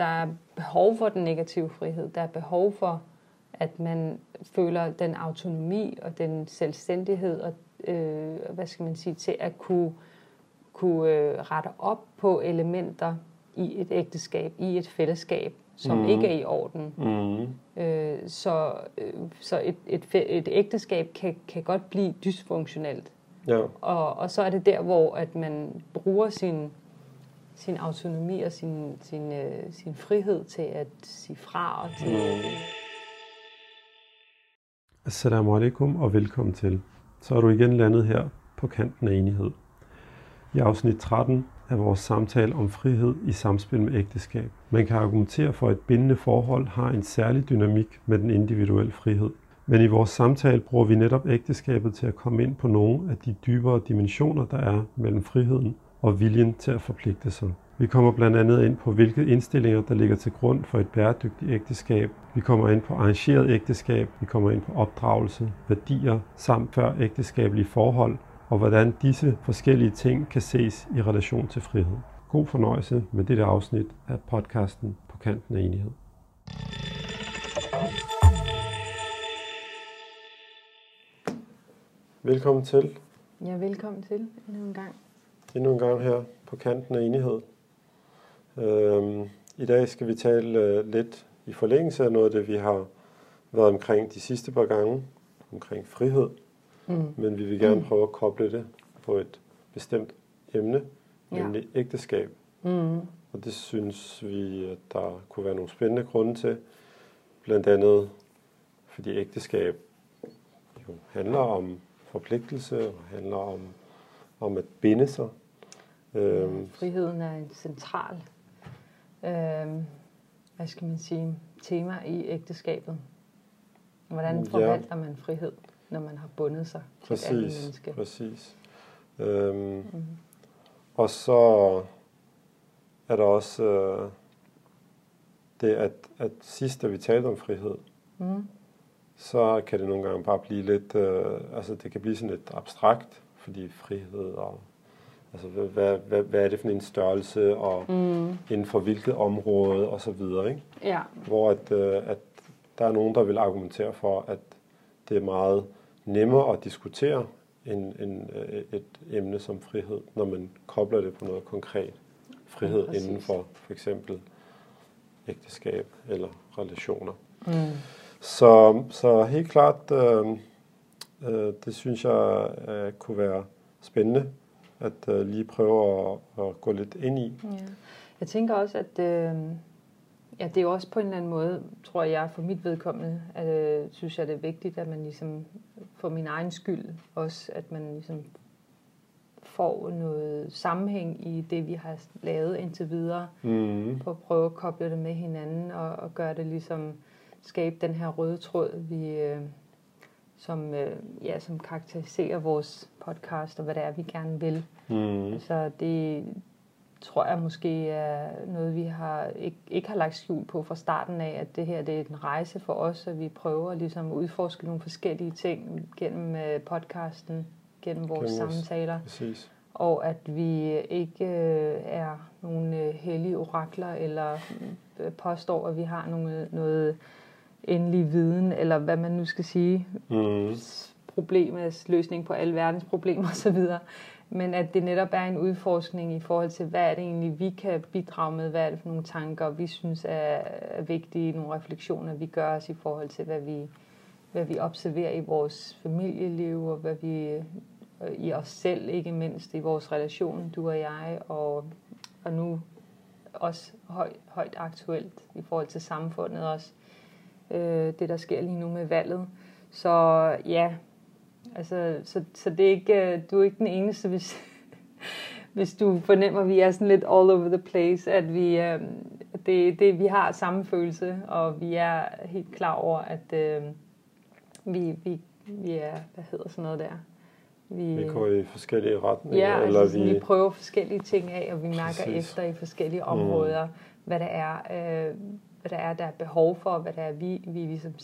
der er behov for den negative frihed. Der er behov for, at man føler den autonomi og den selvstændighed og øh, hvad skal man sige, til at kunne, kunne øh, rette op på elementer i et ægteskab, i et fællesskab, som mm. ikke er i orden. Mm. Øh, så øh, så et, et, et ægteskab kan, kan godt blive dysfunktionelt. Ja. Og, og så er det der, hvor at man bruger sin, sin autonomi og sin, sin, øh, sin frihed til at sige fra. Og til. Assalamu alaikum og velkommen til. Så er du igen landet her på kanten af enighed. I afsnit 13 er vores samtale om frihed i samspil med ægteskab. Man kan argumentere for, at et bindende forhold har en særlig dynamik med den individuelle frihed. Men i vores samtale bruger vi netop ægteskabet til at komme ind på nogle af de dybere dimensioner, der er mellem friheden og viljen til at forpligte sig. Vi kommer blandt andet ind på, hvilke indstillinger, der ligger til grund for et bæredygtigt ægteskab. Vi kommer ind på arrangeret ægteskab. Vi kommer ind på opdragelse, værdier samt før ægteskabelige forhold, og hvordan disse forskellige ting kan ses i relation til frihed. God fornøjelse med dette afsnit af podcasten På kanten af enighed. Velkommen til. Ja, velkommen til endnu en gang. Endnu en gang her på kanten af enighed. Øhm, I dag skal vi tale øh, lidt i forlængelse af noget af det, vi har været omkring de sidste par gange, omkring frihed. Mm. Men vi vil gerne mm. prøve at koble det på et bestemt emne, ja. nemlig ægteskab. Mm. Og det synes vi, at der kunne være nogle spændende grunde til. Blandt andet, fordi ægteskab jo handler om forpligtelse og handler om, om at binde sig. Øhm, Friheden er en central øh, hvad skal man sige, tema i ægteskabet. Hvordan forvalter ja. man frihed, når man har bundet sig præcis, til et menneske? Præcis. Øhm, mm-hmm. Og så er der også øh, det, at, at sidst, da vi talte om frihed, mm. så kan det nogle gange bare blive lidt, øh, altså det kan blive sådan lidt abstrakt, fordi frihed og Altså, hvad, hvad, hvad er det for en størrelse, og mm. inden for hvilket område, og så videre. Ikke? Ja. Hvor at, øh, at der er nogen, der vil argumentere for, at det er meget nemmere at diskutere end, end øh, et emne som frihed, når man kobler det på noget konkret. Frihed ja, inden for for eksempel ægteskab eller relationer. Mm. Så, så helt klart, øh, øh, det synes jeg øh, kunne være spændende at uh, lige prøve at, at gå lidt ind i. Ja. Jeg tænker også, at øh, ja, det er jo også på en eller anden måde, tror jeg, for mit vedkommende, at, øh, synes jeg, det er vigtigt, at man ligesom, for min egen skyld også, at man ligesom får noget sammenhæng i det, vi har lavet indtil videre, mm. på at prøve at koble det med hinanden, og, og gøre det ligesom, skabe den her røde tråd, vi, øh, som, øh, ja, som karakteriserer vores podcast, og hvad det er, vi gerne vil. Mm. Så det tror jeg måske er noget, vi har ikke, ikke har lagt skjul på fra starten af, at det her det er en rejse for os, at vi prøver ligesom at udforske nogle forskellige ting gennem øh, podcasten, gennem vores gennem samtaler. Præcis. Og at vi ikke øh, er nogle øh, hellige orakler, eller øh, påstår, at vi har nogle, noget endelig viden, eller hvad man nu skal sige, mm. problemets løsning på alle verdens problemer osv., men at det netop er en udforskning i forhold til, hvad er det egentlig, vi kan bidrage med, hvad er det for nogle tanker, vi synes er, er vigtige, nogle refleksioner, vi gør os i forhold til, hvad vi, hvad vi observerer i vores familieliv, og hvad vi øh, i os selv, ikke mindst i vores relation, du og jeg, og, og nu også høj, højt aktuelt i forhold til samfundet også øh, det der sker lige nu med valget. Så ja, altså, så, så det er ikke, øh, du er ikke den eneste, hvis, hvis du fornemmer, at vi er sådan lidt all over the place, at vi, øh, det, det, vi har samme følelse, og vi er helt klar over, at øh, vi, vi, vi er, hvad hedder sådan noget der? Vi, vi går i forskellige retninger. Ja, eller altså, vi... vi prøver forskellige ting af, og vi mærker Præcis. efter i forskellige områder, mm. hvad der er, øh, hvad der er, der er behov for, hvad der er, vi, vi ligesom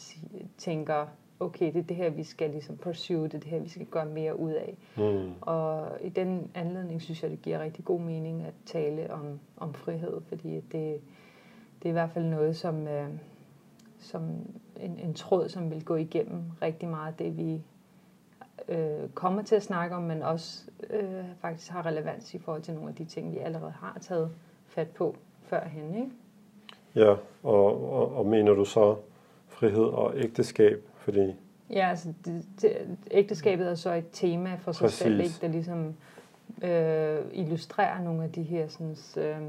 tænker, okay, det er det her, vi skal ligesom pursue, det er det her, vi skal gøre mere ud af. Mm. Og i den anledning synes jeg, det giver rigtig god mening at tale om, om frihed, fordi det, det er i hvert fald noget, som, øh, som en, en tråd, som vil gå igennem rigtig meget det, vi øh, kommer til at snakke om, men også øh, faktisk har relevans i forhold til nogle af de ting, vi allerede har taget fat på førhen. Ikke? Ja, og, og, og mener du så frihed og ægteskab? Fordi Ja, altså det, det, ægteskabet er så et tema for sig Præcis. selv, ikke? der ligesom øh, illustrerer nogle af de her sådan, øh,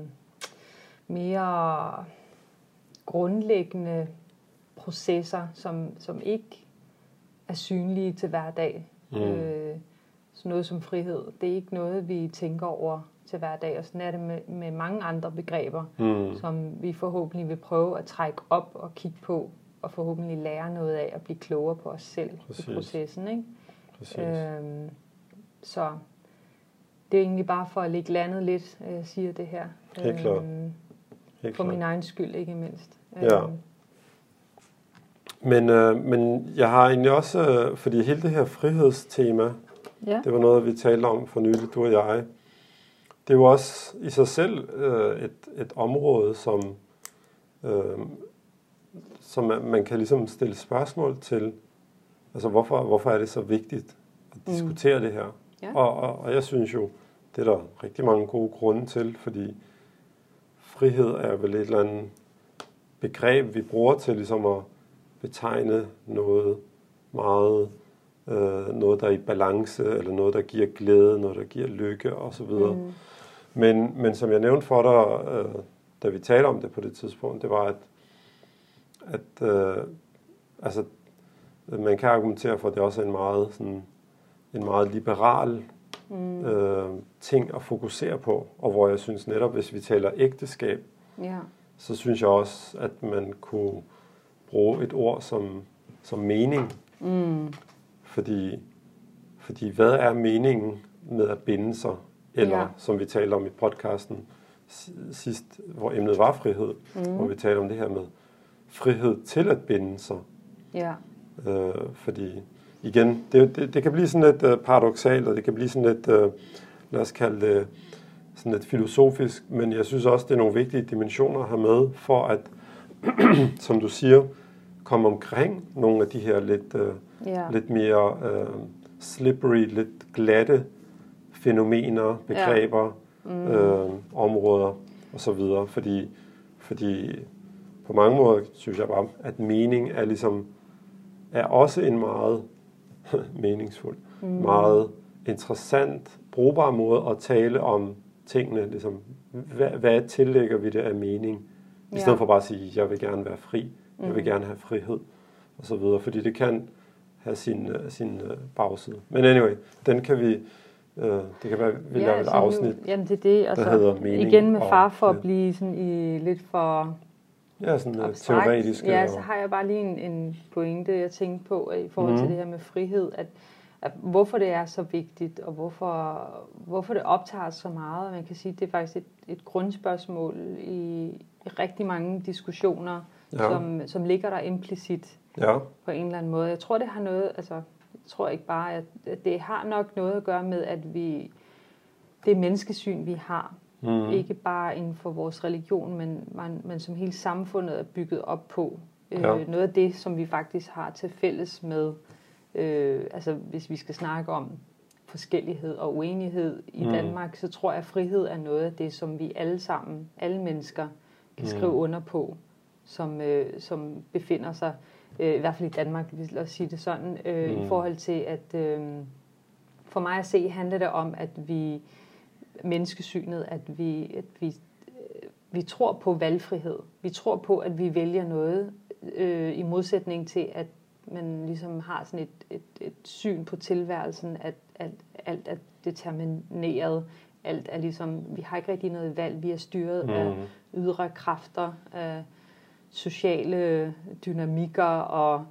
mere grundlæggende processer, som, som ikke er synlige til hverdag. Mm. Øh, sådan noget som frihed, det er ikke noget, vi tænker over til hverdag, og sådan er det med, med mange andre begreber, mm, som vi forhåbentlig vil prøve at trække op og kigge på, og forhåbentlig lære noget af at blive klogere på os selv Præcis. i processen. Ikke? præcis. Øhm, så det er egentlig bare for at lægge landet lidt, jeg siger det her. Helt klart. Øhm, Helt for klart. min egen skyld, ikke mindst. Ja. Øhm, Men, øh, men jeg har egentlig også, øh, fordi hele det her frihedstema, ja. det var noget, vi talte om for nylig, du og jeg. Det er jo også i sig selv øh, et, et område, som, øh, som man, man kan ligesom stille spørgsmål til. Altså, hvorfor, hvorfor er det så vigtigt at Mm. diskutere det her? Ja. Og, og, og jeg synes jo, det er der rigtig mange gode grunde til, fordi frihed er vel et eller andet begreb, vi bruger til ligesom at betegne noget meget, øh, noget der er i balance, eller noget der giver glæde, noget der giver lykke osv. Mm. Men, men som jeg nævnte for dig, øh, da vi talte om det på det tidspunkt, det var, at, at øh, altså, man kan argumentere for, at det også er en meget, sådan, en meget liberal mm, øh, ting at fokusere på, og hvor jeg synes netop, hvis vi taler ægteskab, ja. så synes jeg også, at man kunne bruge et ord som, som mening, Mm, fordi, fordi hvad er meningen med at binde sig? Eller, Ja. som vi talte om i podcasten si- sidst, hvor emnet var frihed, mm. hvor vi talte om det her med frihed til at binde sig. ja. Øh, fordi igen, det, det, det kan blive sådan lidt øh, paradoxalt, og det kan blive sådan lidt, øh, lad os kalde det, sådan lidt filosofisk, men jeg synes også, det er nogle vigtige dimensioner at have med, for at, som du siger, komme omkring nogle af de her lidt, øh, ja. lidt mere øh, slippery, lidt glatte fænomener, begreber, ja. mm. øh, områder osv. Fordi, fordi på mange måder synes jeg bare, at mening er ligesom er også en meget meningsfuld, mm. meget interessant, brugbar måde at tale om tingene. Ligesom, hvad, hvad tillægger vi det af mening? I Ja. stedet for bare at sige, jeg vil gerne være fri, jeg vil Mhm. gerne have frihed, og så videre. Fordi det kan have sin, øh, sin øh, bagside. Men anyway, den kan vi, øh, det kan være, vi laver et altså, afsnit. Nu, jamen det er det, altså, hedder mening igen med og far for at frihed. blive sådan i lidt for Ja, sådan øh, abstrakt. teoretisk. Ja, og- så har jeg bare lige en, en pointe, jeg tænkte på i forhold Mhm. til det her med frihed, at, at hvorfor det er så vigtigt, og hvorfor, hvorfor det optager så meget. Og man kan sige, at det er faktisk et, et grundspørgsmål i, i rigtig mange diskussioner, Ja. som, som ligger der implicit Ja, på en eller anden måde. Jeg tror, det har noget, altså, tror ikke bare, at det har nok noget at gøre med, at vi, det menneskesyn, vi har, mm. ikke bare inden for vores religion, men, men, men som hele samfundet er bygget op på. Øh, Ja. Noget af det, som vi faktisk har til fælles med, øh, altså hvis vi skal snakke om forskellighed og uenighed i mm. Danmark, så tror jeg, at frihed er noget af det, som vi alle sammen, alle mennesker, kan Mm. skrive under på, som, øh, som befinder sig, øh, i hvert fald i Danmark, lad os sige det sådan, øh, Mm. i forhold til, at øh, for mig at se handler det om, at vi, menneskesynet, at vi, at vi, øh, vi tror på valgfrihed. Vi tror på, at vi vælger noget, øh, i modsætning til, at man ligesom har sådan et, et, et syn på tilværelsen, at, at alt er determineret, alt er ligesom, vi har ikke rigtig noget valg, vi er styret mm. af ydre kræfter, af sociale dynamikker og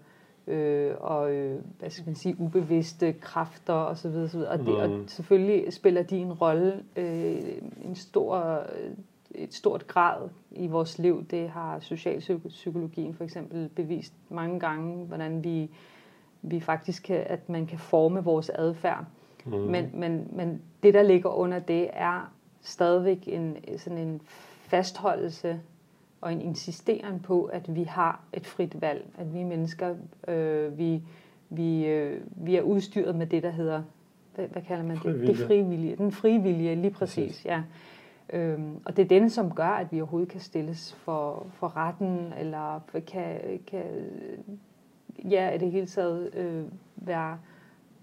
øh, og øh, hvad skal man sige, ubevidste kræfter og så videre, så videre. Og, det, og Mm. selvfølgelig spiller de en rolle, øh, en stor, øh, et stort grad i vores liv. Det har socialpsykologien for eksempel bevist mange gange, hvordan vi, vi faktisk kan, at man kan forme vores adfærd. Mm. Men, men, men det, der ligger under det, er stadigvæk en, sådan en fastholdelse og en insisteren på, at vi har et frit valg, at vi mennesker, øh, vi, vi, øh, vi er udstyret med det, der hedder, hvad, hvad kalder man det? Frivillige. Det frivillige, den frivillige, lige præcis, Præcis. ja. Øhm, og det er den, som gør, at vi overhovedet kan stilles for, for retten, eller kan, kan ja, i det hele taget øh, være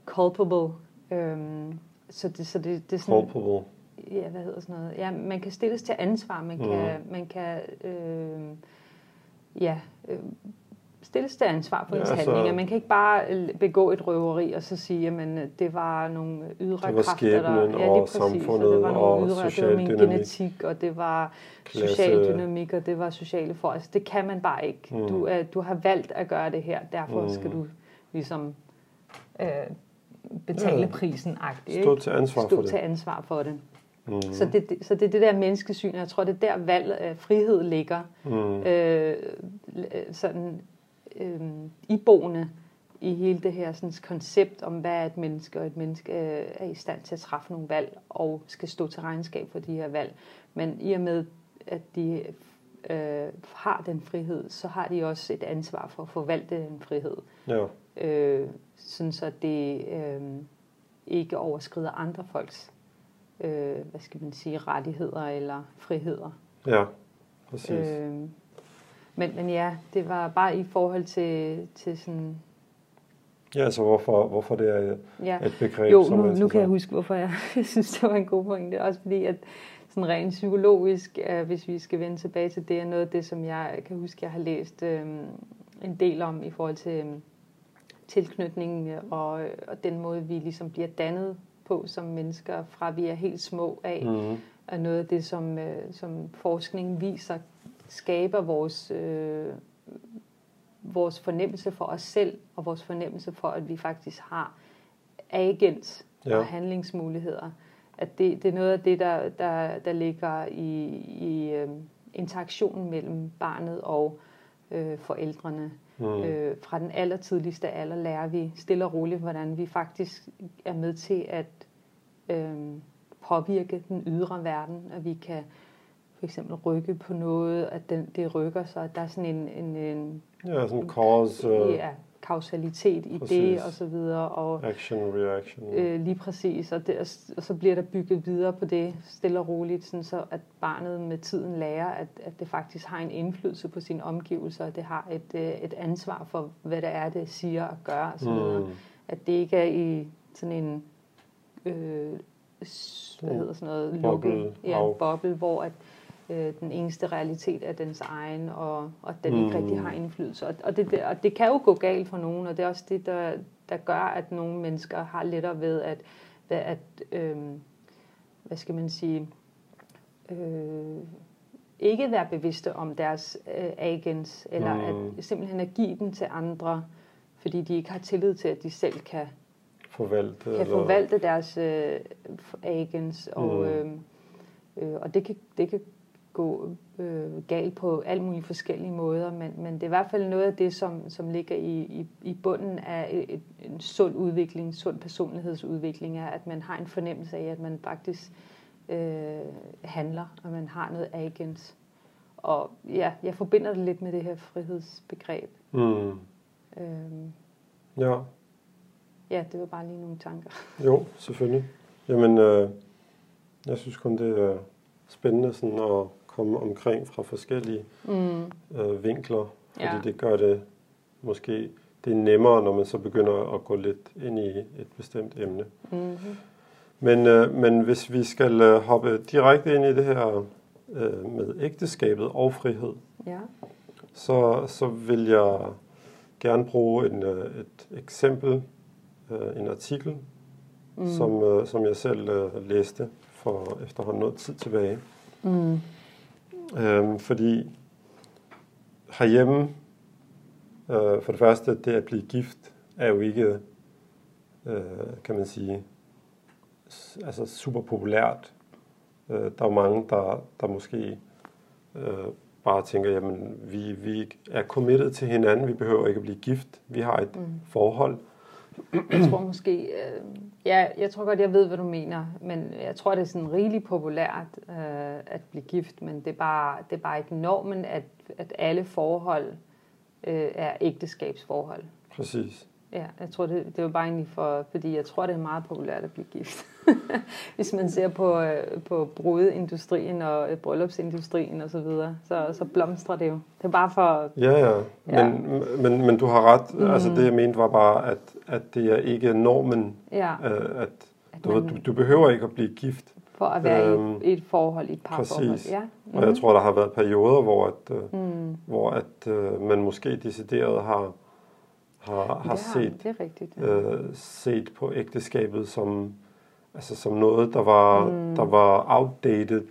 culpable. Øhm, så det, så det, det er sådan, Culpable. Ja, hvad hedder sådan noget? Ja, man kan stilles til ansvar, man Mhm. kan, man kan øh, ja, øh, stilles til ansvar for Ja, ens altså- handlinger. Man kan ikke bare øh, begå et røveri og så sige, at det var nogle ydre Det var kræfter, der... lige og præcis, samfundet og det var nogle og ydre, det var min dynamik. genetik, og det var Klasse. social dynamik, og det var sociale for. Altså, det kan man bare ikke. Mm. Du, er, du har valgt at gøre det her, derfor Mm. skal du ligesom øh, betale Ja. prisen. Stå til ansvar Stå for det. til ansvar for det. Mm. Så det, så det er det der menneskesyn, jeg tror, det er der valget af frihed ligger. Mm. Øh, sådan øh, iboende i hele det her sådan, koncept om, hvad er et menneske, og et menneske øh, er i stand til at træffe nogle valg, og skal stå til regnskab for de her valg. Men i og med, at de øh, har den frihed, så har de også et ansvar for at forvalte den frihed. Ja. Øh, sådan så det øh, ikke overskrider andre folks øh, hvad skal man sige, rettigheder eller friheder. ja, præcis. Øh, men, men ja, det var bare i forhold til, til sådan, Ja, altså hvorfor, hvorfor det er ja. et begreb, Jo, som nu, er nu kan jeg huske, hvorfor jeg, synes, det var en god pointe. Også fordi, at sådan rent psykologisk, øh, hvis vi skal vende tilbage til det, er noget af det, som jeg kan huske, jeg har læst øh, en del om i forhold til øh, tilknytning øh, og, og den måde, vi ligesom bliver dannet på som mennesker, fra vi er helt små af, Mm. er noget af det, som, øh, som forskningen viser, skaber vores, øh, vores fornemmelse for os selv, og vores fornemmelse for, at vi faktisk har agens Ja. og handlingsmuligheder. At det, det er noget af det, der, der, der ligger i, i øh, interaktionen mellem barnet og øh, forældrene. Mm. Øh, fra den allertidligste alder lærer vi stille og roligt, hvordan vi faktisk er med til at øh, påvirke den ydre verden, at vi kan for eksempel rykke på noget, at den, det rykker sig, der er sådan en, en, en Ja, sådan cause, uh, ja, kausalitet i Præcis. det og så videre, og action, reaction. øh, lige præcis, og, det, og så bliver der bygget videre på det stille og roligt, sådan så at barnet med tiden lærer, at, at det faktisk har en indflydelse på sine omgivelser, og det har et, øh, et ansvar for, hvad det er, det siger og gør og så videre. Mm. At det ikke er i sådan en, øh, hvad hedder sådan noget, Boble, lukket ja, hav. en boble, hvor at, øh, den eneste realitet er dens egen, og, og den mm. ikke Mm. rigtig har indflydelse. Og, og, det, det- og det kan jo gå galt for nogen, og det er også det, der, der gør, at nogle mennesker har lettere ved at, at øh, hvad skal man sige, øh, ikke være bevidste om deres øh, agens, eller Mm. at simpelthen at give den til andre, fordi de ikke har tillid til, at de selv kan, Forvalte. kan eller- forvalte deres øh, agens, og, Mm. øh, øh, og det kan, det kan gå øh, galt på alle mulige forskellige måder, men, men det er i hvert fald noget af det, som, som ligger i, i, i bunden af et, et, en sund udvikling, en sund personlighedsudvikling, er, at man har en fornemmelse af, at man faktisk øh, handler, og man har noget agens. Og ja, jeg forbinder det lidt med det her frihedsbegreb. Mm. Øhm, Ja, ja, det var bare lige nogle tanker. jo, selvfølgelig. Jamen, øh, jeg synes kun, det er spændende sådan at komme omkring fra forskellige Mm. øh, vinkler, fordi Ja. det gør det måske det er nemmere, når man så begynder at gå lidt ind i et bestemt emne. Mm-hmm. Men, øh, men hvis vi skal øh, hoppe direkte ind i det her øh, med ægteskabet og frihed, Ja. så, så vil jeg gerne bruge en, øh, et eksempel, øh, en artikel, mm. som, øh, som jeg selv øh, læste for efterhånden noget tid tilbage. Mm. Øhm, fordi herhjemme, øh, for det første, det at blive gift, er jo ikke, øh, kan man sige, altså super populært. Øh, der er jo mange, der, der måske øh, bare tænker, jamen, vi, vi er committed til hinanden, vi behøver ikke at blive gift, vi har et Mm. forhold, jeg tror måske, øh, ja, jeg tror godt, jeg ved, hvad du mener, men jeg tror, det er sådan rigeligt populært øh, at blive gift, men det er bare, det er bare ikke normen, at, at alle forhold øh, er ægteskabsforhold. Præcis. Ja, jeg tror, det, det var bare egentlig for, fordi jeg tror, det er meget populært at blive gift. Hvis man ser på, øh, på brudeindustrien og øh, bryllupsindustrien og så videre, så, så blomstrer det jo. Det er bare for... Ja, ja. ja. Men, men, men du har ret. Mm. Altså det, jeg mente, var bare, at, at det er ikke normen. Ja. Øh, at, at du, man... du, du behøver ikke at blive gift. For at være øhm, i et forhold, i et parforhold. Præcis. Ja. Mm. Og jeg mm. tror, der har været perioder, hvor, at, øh, mm. hvor at, øh, man måske decideret har har, har set, det er rigtigt, ja. øh, set på ægteskabet som, altså som noget, der var, mm. der var outdated.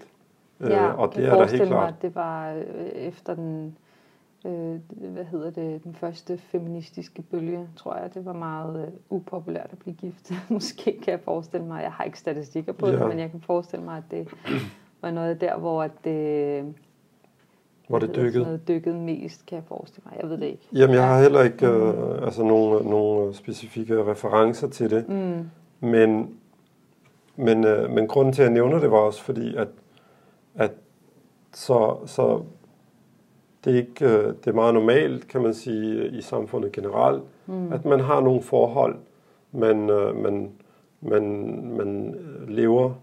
Øh, ja, og det er der helt klart. Mig, at det var øh, efter den, øh, hvad hedder det, den første feministiske bølge, tror jeg, det var meget øh, upopulært at blive gift. Måske kan jeg forestille mig, jeg har ikke statistikker på ja. det, men jeg kan forestille mig, at det var noget der, hvor at det hvor det dykkede? Noget dykket mest, kan jeg forestille mig. Jeg ved det ikke. Jamen, jeg har heller ikke mm. øh, altså nogle, nogle specifikke referencer til det. Mm. Men, men, øh, men grunden til, at jeg nævner det, var også fordi, at, at så, så det er, ikke, øh, det er meget normalt, kan man sige, i samfundet generelt, mm. at man har nogle forhold, man, øh, man, man, man lever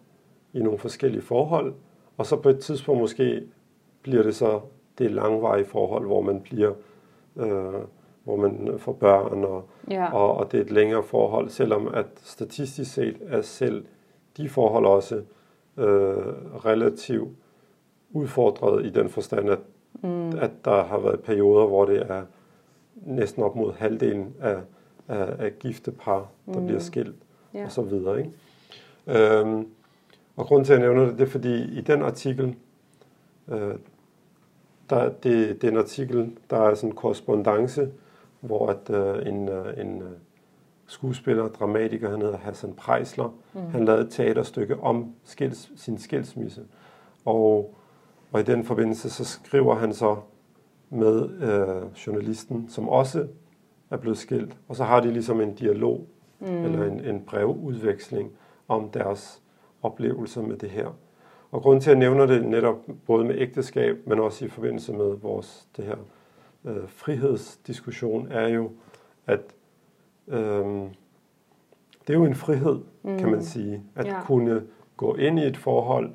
i nogle forskellige forhold, og så på et tidspunkt måske bliver det så det langvarige forhold, hvor man bliver, øh, hvor man får børn, og, ja. og, og det er et længere forhold, selvom at statistisk set er selv de forhold også øh, relativt udfordret i den forstand, at, mm. at der har været perioder, hvor det er næsten op mod halvdelen af, af, af gifte par, der mm. bliver skilt, ja. og så videre. Ikke? Øhm, og grunden til, at jeg nævner det, det er, fordi i den artikel, øh, der, det, det er en artikel, der er sådan en korrespondence, hvor at, øh, en, øh, en øh, skuespiller, dramatiker, han hedder Hassan Preisler, mm. han lavede et teaterstykke om skils, sin skilsmisse. Og, og i den forbindelse, så skriver han så med øh, journalisten, som også er blevet skilt, og så har de ligesom en dialog, mm. eller en, en brevudveksling om deres oplevelser med det her. Og grunden til, at jeg nævner det netop både med ægteskab, men også i forbindelse med vores det her øh, frihedsdiskussion, er jo, at øh, det er jo en frihed, mm. kan man mm. sige, at ja. kunne gå ind i et forhold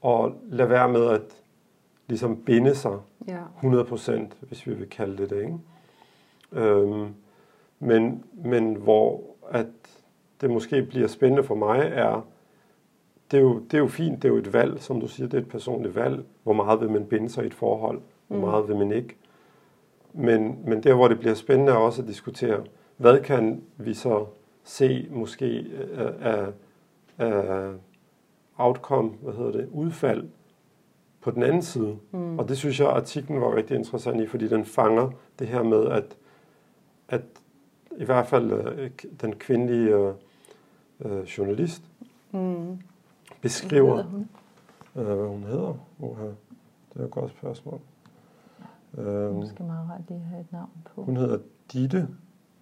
og lade være med at ligesom binde sig ja. 100%, hvis vi vil kalde det det. Ikke? Øhm, men, men hvor at det måske bliver spændende for mig, er det er, jo, det er jo fint, det er jo et valg, som du siger, det er et personligt valg. Hvor meget vil man binde sig i et forhold, hvor mm. meget vil man ikke. Men, men der, hvor det bliver spændende, er også at diskutere, hvad kan vi så se måske af, af outcome, hvad hedder det, udfald på den anden side. Mm. Og det synes jeg, artiklen var rigtig interessant i, fordi den fanger det her med, at, at i hvert fald øh, den kvindelige øh, øh journalist, mm beskriver, hvad hun? Øh, hvad hun hedder. Uha. Det er et godt spørgsmål. Ja, øhm, måske meget ret lige have et navn på. Hun hedder Ditte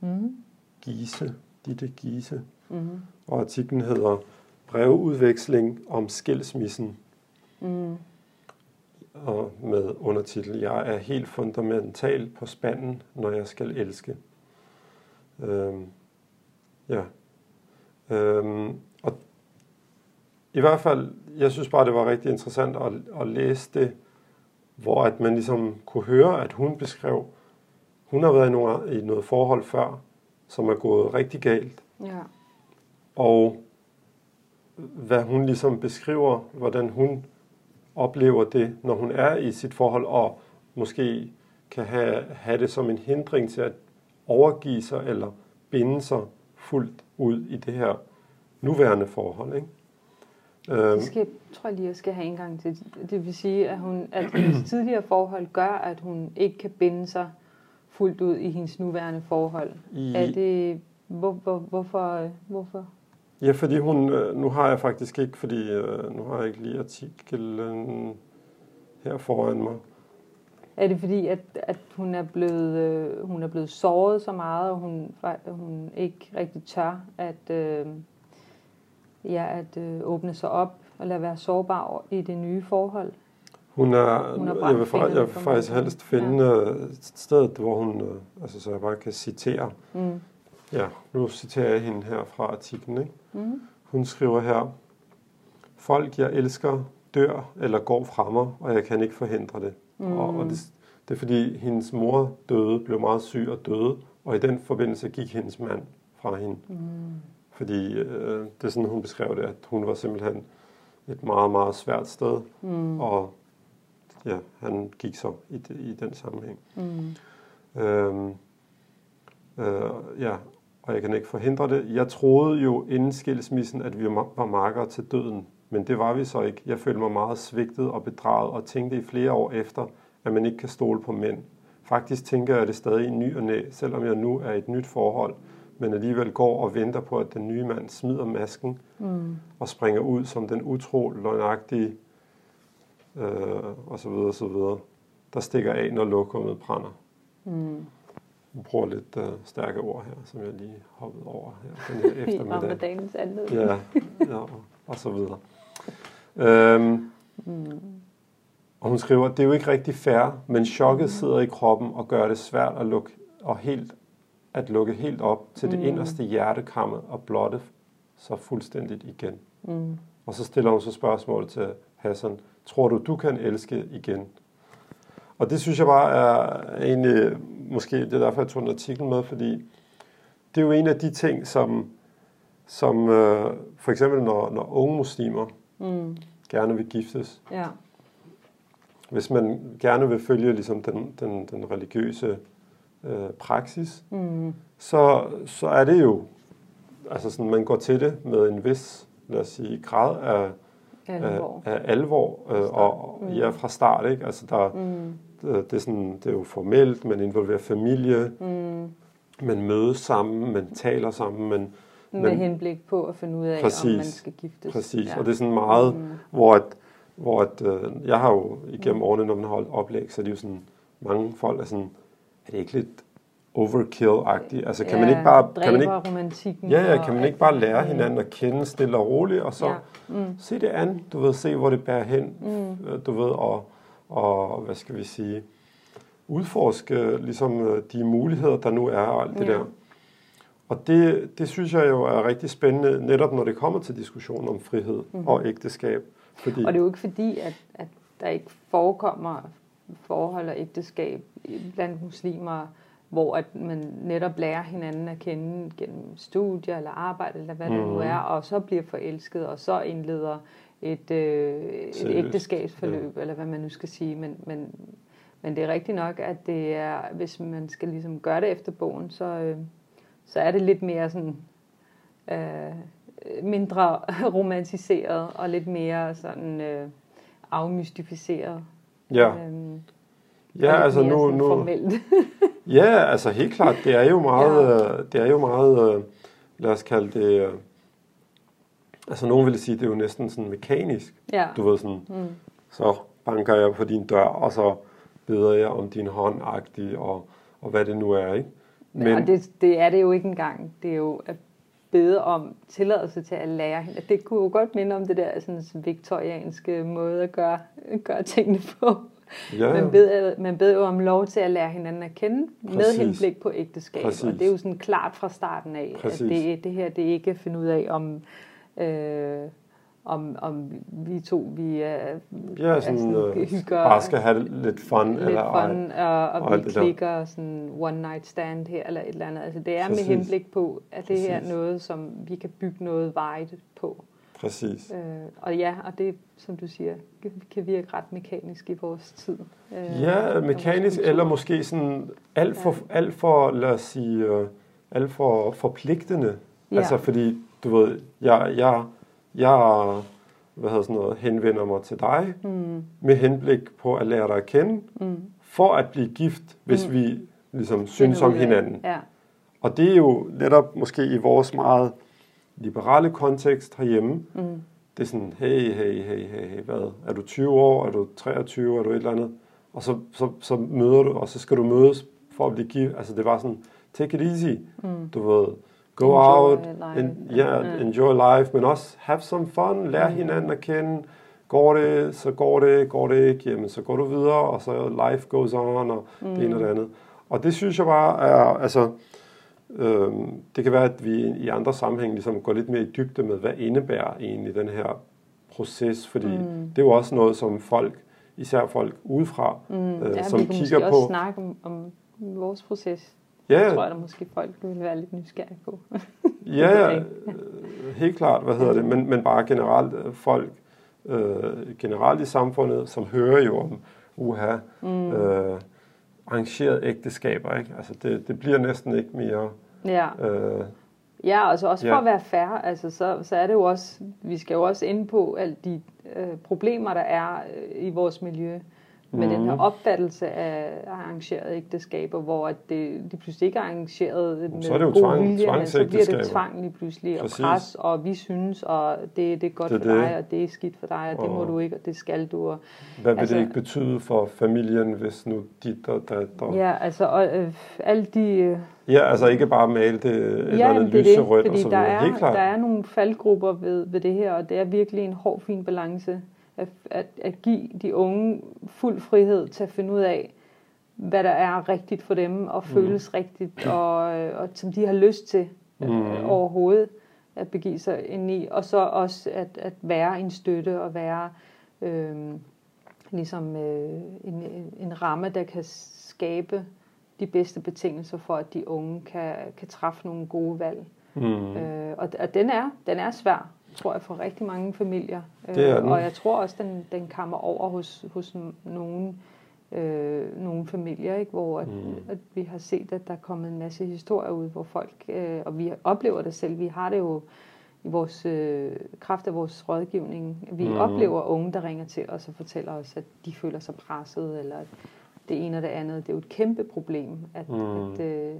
mm. Gise. Ditte Gise. Mm. Og artiklen hedder Brevudveksling om skilsmissen. Mm. Og med undertitel Jeg er helt fundamental på spanden, når jeg skal elske. Øhm, ja. Øhm, i hvert fald, jeg synes bare, det var rigtig interessant at, at læse det, hvor at man ligesom kunne høre, at hun beskrev, hun har været i, nogle, i noget forhold før, som er gået rigtig galt. Ja. Og hvad hun ligesom beskriver, hvordan hun oplever det, når hun er i sit forhold, og måske kan have, have det som en hindring til at overgive sig eller binde sig fuldt ud i det her nuværende forhold. Ikke? Øhm. Det skal, tror jeg lige, jeg skal have en gang til. Det vil sige, at, hun, at hendes tidligere forhold gør, at hun ikke kan binde sig fuldt ud i hendes nuværende forhold. I, er det, hvor, hvor, hvorfor, hvorfor? Ja, fordi hun, øh, nu har jeg faktisk ikke, fordi øh, nu har jeg ikke lige artiklen her foran mig. Er det fordi, at, at hun, er blevet, øh, hun er blevet såret så meget, og hun, hun ikke rigtig tør at, øh, ja, at øh, åbne sig op og lade være sårbar i det nye forhold? Hun er, hun er jeg vil, jeg vil faktisk helst finde ja. et sted, hvor hun, øh, altså så jeg bare kan citere. Mm. Ja, nu citerer jeg hende her fra artiklen. Ikke? Mm. Hun skriver her, Folk, jeg elsker, dør eller går fra mig, og jeg kan ikke forhindre det. Mm. Og, og det, det er fordi, hendes mor døde, blev meget syg og døde, og i den forbindelse gik hendes mand fra hende. Mm. Fordi øh, det er sådan, hun beskrev det, at hun var simpelthen et meget, meget svært sted, mm. og ja, han gik så i, i den sammenhæng. Mm. Øhm, øh, ja, og jeg kan ikke forhindre det. Jeg troede jo inden skilsmissen, at vi var markere til døden, men det var vi så ikke. Jeg følte mig meget svigtet og bedraget og tænkte i flere år efter, at man ikke kan stole på mænd. Faktisk tænker jeg det stadig i ny og næ, selvom jeg nu er i et nyt forhold, men alligevel går og venter på, at den nye mand smider masken mm. og springer ud som den utro, løgnagtige øh, og så videre, og så videre, der stikker af, når lokummet brænder. Mm. Jeg bruger lidt uh, stærke ord her, som jeg lige hoppede over her den her eftermiddag. I dagens anledning. ja, ja, og så videre. Øhm, mm. Og hun skriver, det er jo ikke rigtig fair, men chokket sidder i kroppen og gør det svært at lukke, og helt, at lukke helt op til det mm. inderste hjertekammer og blotte sig fuldstændigt igen. Mm. Og så stiller hun så spørgsmål til Hassan, tror du, du kan elske igen? Og det synes jeg bare er egentlig, måske det er derfor, jeg tog en artikel med, fordi det er jo en af de ting, som, som øh, for eksempel når, når unge muslimer mm. gerne vil giftes, ja. hvis man gerne vil følge ligesom den, den, den religiøse øh, praksis, mm. så, så er det jo, altså sådan, man går til det med en vis, lad os sige, grad af alvor, af, af alvor øh, og mm. ja, fra start, ikke? Altså der, mm. det, det, er sådan, det er jo formelt, man involverer familie, mm. man mødes sammen, man taler sammen, man, med men, henblik på at finde ud af, præcis, om man skal giftes. Præcis, ja. og det er sådan meget, mm. hvor, at, hvor at, øh, jeg har jo igennem mm. årene, når man har holdt oplæg, så er det jo sådan, mange folk er sådan, er det ikke lidt overkill-agtigt? Altså kan ja, man ikke bare... Kan man ikke, romantikken. Ja, ja, kan man ikke bare lære hinanden at kende stille og roligt, og så ja. mm. se det an, du ved, se hvor det bærer hen, mm. Øh, du ved, og, og hvad skal vi sige, udforske ligesom øh, de muligheder, der nu er, og alt det ja. der. Og det, det synes jeg jo er rigtig spændende, netop når det kommer til diskussionen om frihed mm. og ægteskab. Fordi, og det er jo ikke fordi, at, at der ikke forekommer forhold og ægteskab blandt muslimer, hvor at man netop lærer hinanden at kende gennem studier eller arbejde, eller hvad mm. det nu mhm. er, og så bliver forelsket, og så indleder et, øh, et ægteskabsforløb, ja. eller hvad man nu skal sige. Men, men, men det er rigtigt nok, at det er, hvis man skal ligesom gøre det efter bogen, så, øh, så er det lidt mere sådan øh, mindre romantiseret og lidt mere sådan øh, afmystificeret. Ja. Øhm, ja, altså nu, nu formelt. ja, altså helt klart, det er jo meget, ja. Øh, det er jo meget, øh, lad os kalde det, øh, altså nogen vil sige, det er jo næsten sådan mekanisk. Ja. Du ved sådan, mm. så banker jeg på din dør, og så beder jeg om din hånd og, og hvad det nu er, ikke? Men, og det, det er det jo ikke engang. Det er jo at bede om tilladelse til at lære hende. Det kunne jo godt minde om det der sådan, viktorianske måde at gøre, gøre tingene på. Ja, ja. Man, beder, man beder jo om lov til at lære hinanden at kende Præcis. med henblik på ægteskab. Præcis. Og det er jo sådan klart fra starten af, Præcis. at det, det her det er ikke at finde ud af, om... Øh, om, om vi to, vi er, ja, sådan, er sådan øh, hygger, bare skal have lidt fun. Lidt eller, fun, og, og, og vi klikker sådan one night stand her, eller et eller andet. Altså det er Præcis. med henblik på, at det her er noget, som vi kan bygge noget vejet på. Præcis. Øh, og ja, og det, som du siger, kan virke ret mekanisk i vores tid. Øh, ja, mekanisk, eller måske sådan alt for, ja. alt for lad os sige, uh, alt for forpligtende. Ja. Altså fordi, du ved, jeg, jeg jeg hvad hedder sådan noget, henvender mig til dig mm. med henblik på at lære dig at kende, mm. for at blive gift, hvis mm. vi ligesom synes om hinanden. Ja. Og det er jo netop måske i vores meget liberale kontekst herhjemme. Mm. Det er sådan, hey, hey, hey, hey, hey, hvad? Er du 20 år? Er du 23? Er du et eller andet? og så, så, så møder du, og så skal du mødes for at blive givet. Altså det var sådan, take it easy, mm. du ved, go enjoy out, en, ja, yeah, enjoy life, men også have some fun, lære mm. hinanden at kende, går det, så går det, går det ikke, jamen så går du videre, og så life goes on, og mm. det ene og det andet. Og det synes jeg bare er, altså, øh, det kan være, at vi i andre sammenhænge ligesom går lidt mere i dybde med, hvad indebærer egentlig den her proces, fordi mm. det er jo også noget, som folk, især folk udefra, mm. øh, ja, som vi kigger måske på. også snakke om, om vores proces. Ja. Det tror jeg, der måske folk vil være lidt nysgerrige på. ja, ja, helt klart, hvad hedder det, men, men bare generelt øh, folk, øh, generelt i samfundet, som hører jo om uha, mm. øh, arrangerede ægteskaber, ikke? Altså det, det bliver næsten ikke mere... Ja. Øh, Ja, altså også for ja. at være færre, altså så, så er det jo også, vi skal jo også ind på alle de øh, problemer, der er øh, i vores miljø med mm. den her mhm. opfattelse af arrangerede ægteskaber, hvor det, de pludselig ikke er arrangeret med så er det jo god tvang, vilje, men så bliver det tvang lige pludselig, Præcis. og pres, og vi synes, og det, det er godt det, for dig, og det er skidt for dig, og det må du ikke, og det skal du. Og, hvad vil altså, det ikke betyde for familien, hvis nu dit og datter... Ja, altså og, øh, alle de... Øh, ja, altså ikke bare male det eller ja, andet lyserødt og så videre. Der er, Helt klart. der er nogle faldgrupper ved, ved det her, og det er virkelig en hård, fin balance at, at, at give de unge fuld frihed til at finde ud af, hvad der er rigtigt for dem, og mm. føles rigtigt, og, og som de har lyst til øh, mm. overhovedet at begive sig ind i. Og så også at, at være en støtte, og være øh, ligesom øh, en, en ramme, der kan skabe de bedste betingelser for, at de unge kan, kan træffe nogle gode valg. Mm. Øh, og, og den er, den er svær tror jeg, for rigtig mange familier. Det er øh, den. Og jeg tror også, den, den kommer over hos, hos nogle, øh, nogle familier, ikke? hvor at, mm. at vi har set, at der er kommet en masse historier ud, hvor folk, øh, og vi oplever det selv, vi har det jo i vores øh, kraft af vores rådgivning. Vi mm. oplever unge, der ringer til os og fortæller os, at de føler sig presset, eller at det ene og det andet. Det er jo et kæmpe problem, at, mm. at, øh,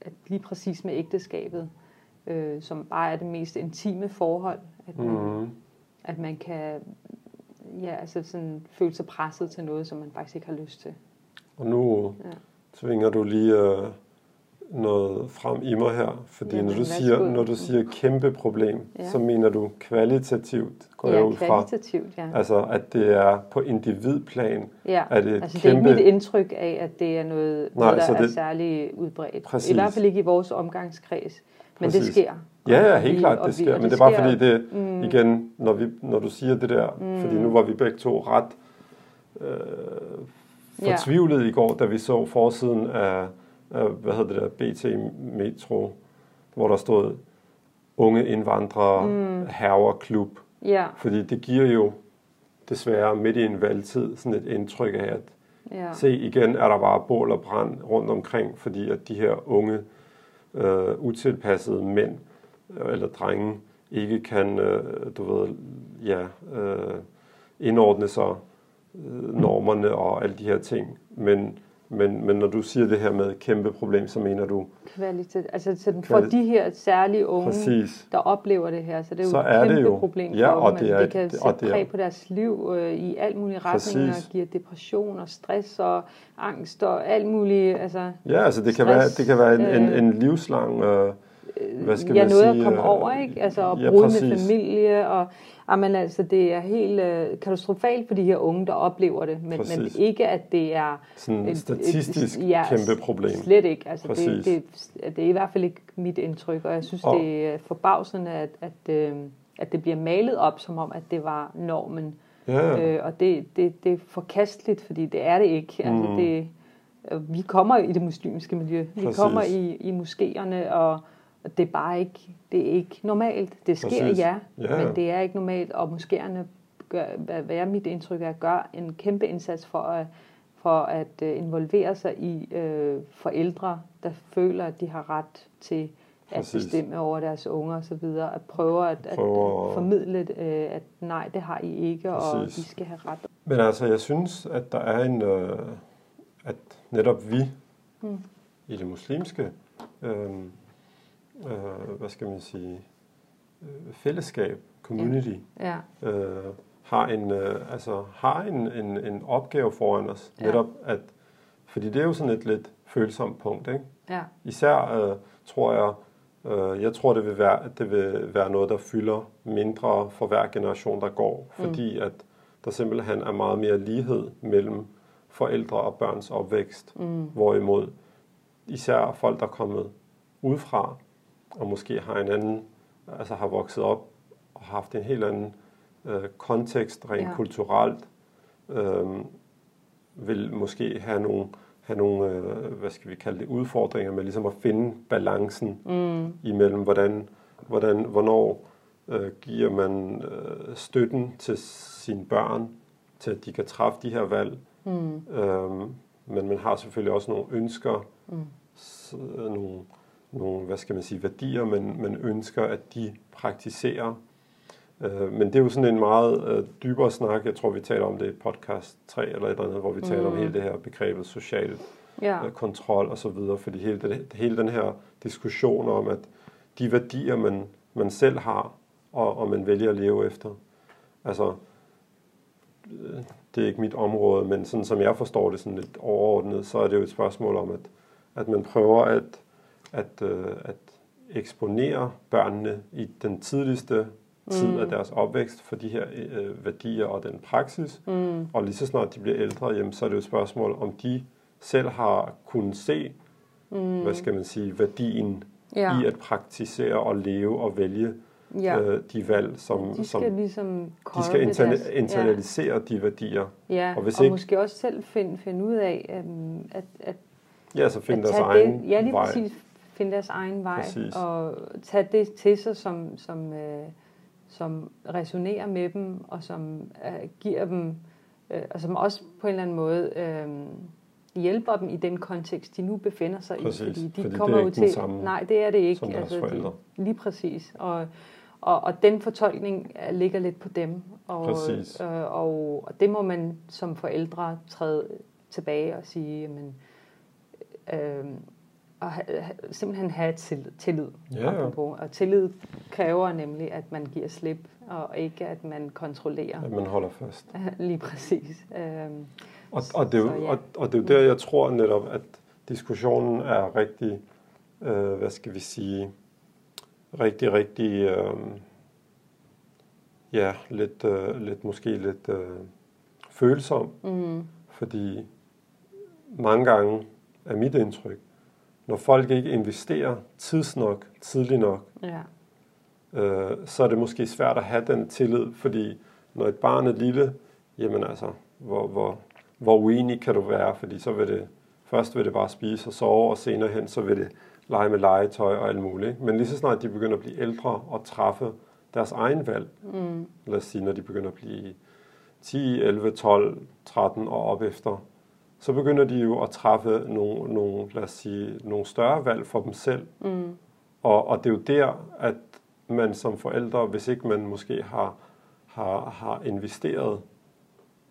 at lige præcis med ægteskabet, øh, som bare er det mest intime forhold, at man, mm. at man kan ja, altså sådan, føle sig presset til noget, som man faktisk ikke har lyst til. Og nu ja. tvinger du lige uh, noget frem i mig her, fordi ja, når, du siger, når du siger kæmpe problem, ja. så mener du kvalitativt, går ja, jeg ud fra. kvalitativt, ja. Altså, at det er på individplan. Ja, er det altså kæmpe... det er ikke mit indtryk af, at det er noget, Nej, noget der er det... særlig udbredt. Præcis. I hvert fald ikke i vores omgangskreds. Men Præcis. det sker. Ja, ja, helt klart, det sker. Men det er bare fordi, det mm. igen, når, vi, når du siger det der, mm. fordi nu var vi begge to ret øh, fortvivlet ja. i går, da vi så forsiden af, af hvad hedder det der, BT Metro, hvor der stod unge indvandrere, mm. herreklub. Ja. Fordi det giver jo desværre midt i en valgtid sådan et indtryk af, at ja. se igen er der bare bål og brand rundt omkring, fordi at de her unge øh, utilpassede mænd øh, eller drenge ikke kan, øh, du ved, ja, øh, indordne sig øh, normerne og alle de her ting. Men men, men når du siger det her med kæmpe problem, så mener du... Kvalitet. Altså så for de her særlige unge, Præcis. der oplever det her, så det er jo så er et kæmpe det jo. problem for ja, og dem. Det, er, det kan sætte og det præg på deres liv øh, i alt mulige retninger, og giver depression og stress og angst og alt muligt. Altså, ja, altså det kan, være, det kan være en, øh, en, en livslang... Øh, hvad skal man noget sige? at komme over, ikke? Altså at ja, bryde med familie og Jamen altså, det er helt øh, katastrofalt for de her unge, der oplever det, men, men ikke, at det er... Sådan et statistisk et, ja, kæmpe problem. Slet ikke. Altså, det, det, det er i hvert fald ikke mit indtryk, og jeg synes, og, det er forbavsende, at, at, øh, at det bliver malet op, som om, at det var normen. Ja. Øh, og det, det, det er forkasteligt, fordi det er det ikke. Altså, mm. Det, øh, vi kommer i det muslimske miljø. Vi Præcis. kommer i, i moskéerne, og det er bare ikke, det er ikke normalt. Det sker, Præcis. ja, ja, men det er ikke normalt, og moskéerne gør, hvad er mit indtryk er, gør en kæmpe indsats for at, for at øh, involvere sig i øh, forældre, der føler, at de har ret til at Præcis. bestemme over deres unger og så videre, at prøve at, at formidle, øh, at nej, det har I ikke, Præcis. og I skal have ret. Men altså, jeg synes, at der er en, øh, at netop vi hmm. i det muslimske, øh, øh, hvad skal man sige, øh, fællesskab, community, ja. Ja. Øh, har en, øh, altså, har en, en, en opgave foran os. Ja. Netop at, fordi det er jo sådan et lidt følsomt punkt. Ikke? Ja. Især øh, tror jeg, øh, jeg tror, det vil, være, det vil være noget, der fylder mindre for hver generation, der går. Mm. Fordi at der simpelthen er meget mere lighed mellem forældre og børns opvækst. Mm. Hvorimod især folk, der er kommet udefra, og måske har en anden, altså har vokset op og haft en helt anden øh, kontekst, rent ja. kulturelt, øh, vil måske have nogle, have nogle øh, hvad skal vi kalde det, udfordringer med ligesom at finde balancen mm. imellem, hvordan, hvordan, hvornår øh, giver man øh, støtten til sine børn, til at de kan træffe de her valg. Mm. Øhm, men man har selvfølgelig også nogle ønsker, mm. så, nogle, nogle, hvad skal man sige, værdier, man, man ønsker, at de praktiserer. Øh, men det er jo sådan en meget øh, dybere snak. Jeg tror, vi taler om det i podcast 3 eller et eller andet, hvor vi taler mm. om hele det her begrebet social ja. øh, kontrol og så videre. Fordi hele, det, hele den her diskussion om, at de værdier, man, man selv har, og, og man vælger at leve efter. Altså, øh, det er ikke mit område, men sådan som jeg forstår det sådan lidt overordnet, så er det jo et spørgsmål om, at, at man prøver at, at, øh, at eksponere børnene i den tidligste tid mm. af deres opvækst for de her øh, værdier og den praksis. Mm. Og lige så snart de bliver ældre, jamen, så er det jo et spørgsmål, om de selv har kunnet se, mm. hvad skal man sige, værdien ja. i at praktisere og leve og vælge ja. øh, de valg, som de skal, som, ligesom de skal internal, internalisere ja. de værdier. Ja, og, hvis og ikke, måske også selv finde, finde ud af, um, at, at Ja, så finde deres egen det, Ja, lige vej. præcis. Finde deres egen vej. Præcis. Og tage det til sig, som, som, øh, som resonerer med dem, og som øh, giver dem, øh, og som også på en eller anden måde øh, hjælper dem i den kontekst, de nu befinder sig præcis. i. Fordi de fordi kommer det er ikke til, samme nej, det er det ikke. Som altså, de, lige præcis. Og, og, og den fortolkning ligger lidt på dem. Og, præcis. øh, og, og det må man som forældre træde tilbage og sige, jamen, øh, og ha, simpelthen have tillid. tillid ja, ja. Og tillid kræver nemlig, at man giver slip, og ikke at man kontrollerer. At man holder fast. Lige præcis. Øhm, og, og, det er jo, så, ja. og, og det er jo der, jeg tror netop, at diskussionen er rigtig, øh, hvad skal vi sige, rigtig, rigtig, øh, ja, lidt, øh, lidt måske lidt øh, følsom. Mm. Fordi mange gange er mit indtryk, når folk ikke investerer tidsnok, tidligt nok, ja. øh, så er det måske svært at have den tillid, fordi når et barn er lille, jamen altså, hvor, hvor, hvor uenig kan du være, fordi så vil det, først vil det bare spise og sove, og senere hen, så vil det lege med legetøj og alt muligt. Men lige så snart de begynder at blive ældre og træffe deres egen valg, mm. lad os sige, når de begynder at blive 10, 11, 12, 13 og op efter, så begynder de jo at træffe nogle, nogle, lad os sige, nogle større valg for dem selv. Mm. Og, og det er jo der, at man som forældre, hvis ikke man måske har, har, har investeret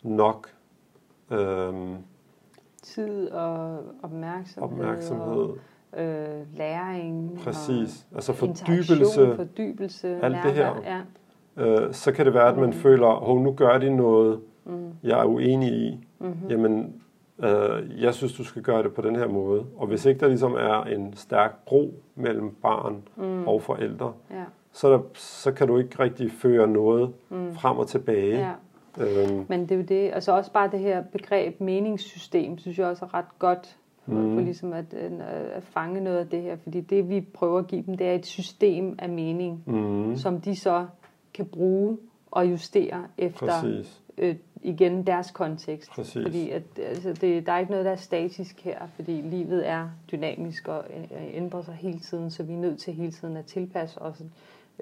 nok øhm, tid og opmærksomhed, opmærksomhed og øh, læring præcis. Og altså fordybelse, fordybelse alt det her. Ja. Øh, så kan det være, at man mm. føler, at nu gør de noget, mm. jeg er uenig i. Mm-hmm. Jamen, øh, jeg synes, du skal gøre det på den her måde. Og hvis ikke der ligesom er en stærk bro mellem barn mm. og forældre, ja. så, der, så kan du ikke rigtig føre noget mm. frem og tilbage. Ja. Øhm. Men det er jo det, altså også bare det her begreb meningssystem, synes jeg også er ret godt for, mm. for ligesom at, at fange noget af det her, fordi det vi prøver at give dem, det er et system af mening, mm. som de så kan bruge og justere efter Præcis øh, igen deres kontekst. Præcis. Fordi at, altså, det, der er ikke noget, der er statisk her, fordi livet er dynamisk og øh, ændrer sig hele tiden, så vi er nødt til hele tiden at tilpasse os.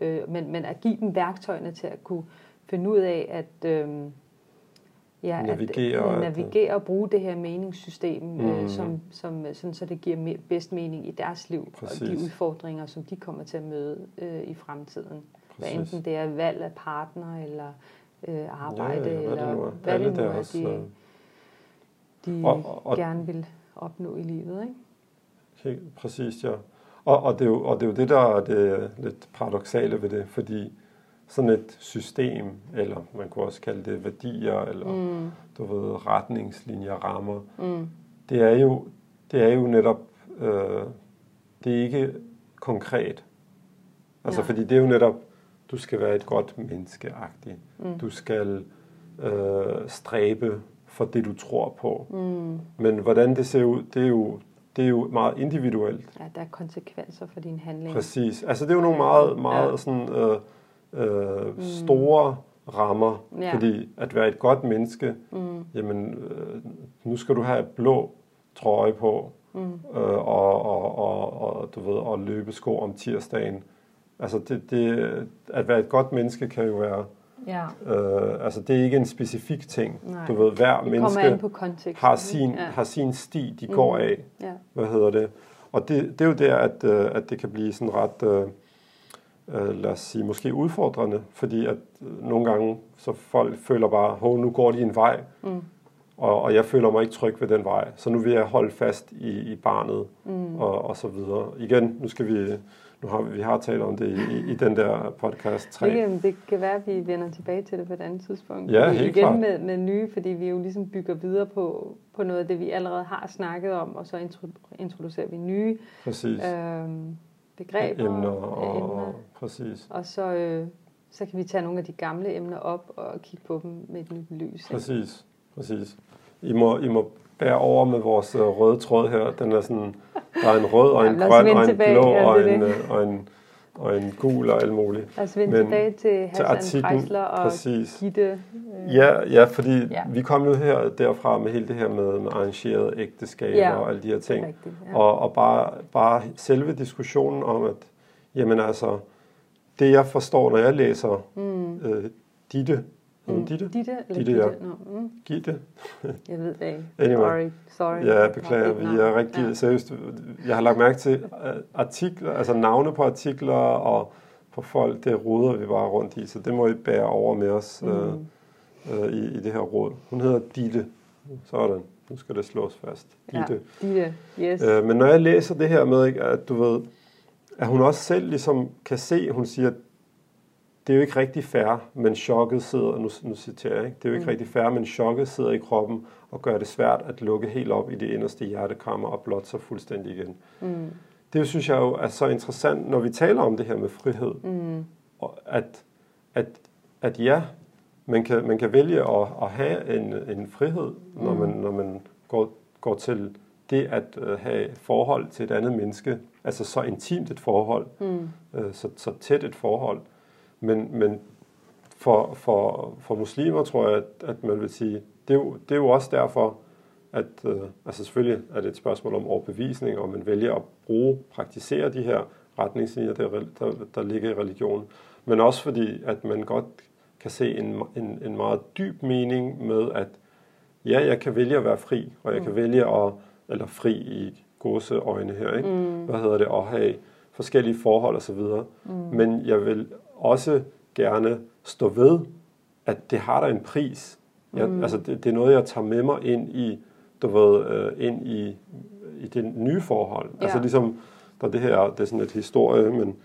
Øh, men, men at give dem værktøjerne til at kunne finde ud af, at... Øh, ja, navigere, at navigere og bruge det her meningssystem, mm. øh, som, som, sådan, så det giver bedst mening i deres liv, Præcis. og de udfordringer, som de kommer til at møde øh, i fremtiden. Præcis. Hvad enten det er valg af partner, eller øh, arbejde, ja, ja, eller det nu er. hvad det nu er, også, de, de og, og, gerne vil opnå i livet. Ikke? Helt præcis, ja. Og, og, det er jo, og det er jo det, der er det lidt paradoxale ved det, fordi sådan et system, eller man kunne også kalde det værdier, eller mm. du ved, retningslinjer, rammer, mm. det, er jo, det er jo netop, øh, det er ikke konkret. Altså ja. fordi det er jo netop, du skal være et godt menneskeagtigt. Mm. Du skal øh, stræbe for det, du tror på. Mm. Men hvordan det ser ud, det er jo, det er jo meget individuelt. Ja, der er konsekvenser for din handling. Præcis. Altså det er jo nogle meget, meget ja. sådan, øh, øh, mm. store rammer, ja. fordi at være et godt menneske, mm. jamen øh, nu skal du have blå trøje på, mm. øh, og, og, og, og, du ved, og løbe sko om tirsdagen. Altså det, det, at være et godt menneske kan jo være Ja. Øh, altså det er ikke en specifik ting. Nej. Du ved, hver det menneske på kontekst. har sin, ja. har sin sti, de mm. går af. Ja. Hvad hedder det? Og det, det er jo der, at, øh, at det kan blive sådan ret, øh, øh, lad os sige, måske udfordrende, fordi at øh, nogle gange, så folk føler bare, hov, nu går de en vej, mm. og, og jeg føler mig ikke tryg ved den vej, så nu vil jeg holde fast i, i barnet, mm. og, og så videre. Igen, nu skal vi nu har vi, vi har talt om det i, i den der podcast 3. Det, det kan være, at vi vender tilbage til det på et andet tidspunkt. Ja, helt igen klart. med, med nye, fordi vi jo ligesom bygger videre på, på noget af det, vi allerede har snakket om, og så introducerer vi nye præcis. Øh, begreber. Emner. Og, emner. Præcis. Og så, øh, så kan vi tage nogle af de gamle emner op og kigge på dem med et nyt lys. Præcis. Præcis. I må, I må bære over med vores uh, røde tråd her. Den er sådan, der er en rød og en ja, grøn og en tilbage. blå ja, og, en, uh, og, en, og en gul og alt muligt. Lad os vende Men, tilbage til Hassan Preisler og præcis. Gitte. Øh. Ja, ja, fordi ja. vi kom jo her derfra med hele det her med, med arrangeret ægteskab ja, og alle de her ting. Rigtigt, ja. og, og bare, bare selve diskussionen om, at jamen altså, det jeg forstår, når jeg læser mm. øh, Ditte, Mm. Ditte? Ditte, eller Ditte, ja. No. Mm. Gitte. jeg ved det ikke. Anyway. Sorry. Sorry. Ja, beklager. Vi er rigtig ja. seriøst. Jeg har lagt mærke til øh, artikler, altså navne på artikler og på folk, det roder vi bare rundt i, så det må I bære over med os mm. øh, øh, i, i det her råd. Hun hedder Ditte. Sådan. Nu skal det slås fast. Ditte. Ja, Ditte. Yes. Øh, men når jeg læser det her med, ikke, at du ved, at hun også selv ligesom kan se, hun siger, det er jo ikke rigtig fair, men chokket sidder, nu, nu citerer jeg, ikke? det er jo ikke mm. rigtig fair, men chokket sidder i kroppen og gør det svært at lukke helt op i det inderste hjertekammer og blot sig fuldstændig igen. Mm. Det synes jeg jo er så interessant, når vi taler om det her med frihed, mm. at, at, at ja, man kan, man kan vælge at, at have en, en frihed, når mm. man, når man går, går til det at uh, have forhold til et andet menneske, altså så intimt et forhold, mm. uh, så, så tæt et forhold, men, men for, for, for muslimer tror jeg, at, at man vil sige, det er, jo, det er jo også derfor, at øh, altså selvfølgelig er det et spørgsmål om overbevisning, og man vælger at bruge, praktisere de her retningslinjer, der, der, der ligger i religionen, men også fordi, at man godt kan se en, en, en meget dyb mening med, at ja, jeg kan vælge at være fri, og jeg mm. kan vælge at, eller fri i øjne her, ikke? Mm. hvad hedder det, at have forskellige forhold osv., mm. men jeg vil også gerne stå ved, at det har der en pris. Jeg, mm. Altså, det, det er noget, jeg tager med mig ind i, du ved, øh, ind i, i det nye forhold. Ja. Altså ligesom, der det her, det er sådan et historie, men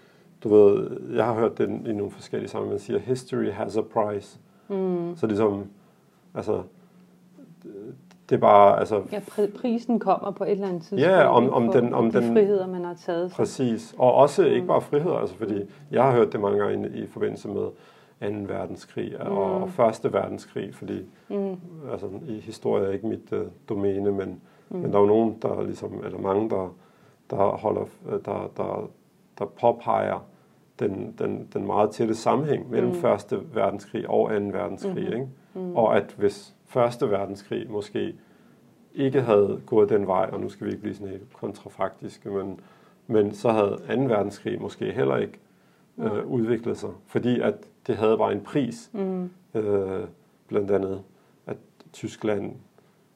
du ved, jeg har hørt det i nogle forskellige sammenhænge, man siger, history has a price. Mm. Så ligesom, altså, det er bare, altså... Ja, prisen kommer på et eller andet tidspunkt. Ja, om, om den... Om de den, friheder, man har taget. Præcis. Og også mm. ikke bare friheder, altså fordi jeg har hørt det mange gange i, i forbindelse med 2. verdenskrig mm. og, og 1. verdenskrig, fordi mm. altså, i historie er ikke mit uh, domæne, men, mm. men der er jo nogen, der ligesom, eller mange, der, der holder, der, der, der påpeger den, den, den meget tætte sammenhæng mellem mm. 1. verdenskrig og 2. verdenskrig, mm. ikke? Mm. Og at hvis Første verdenskrig måske ikke havde gået den vej, og nu skal vi ikke blive sådan helt kontrafaktiske, men, men så havde 2. verdenskrig måske heller ikke øh, udviklet sig, fordi at det havde bare en pris, mm. øh, blandt andet, at Tyskland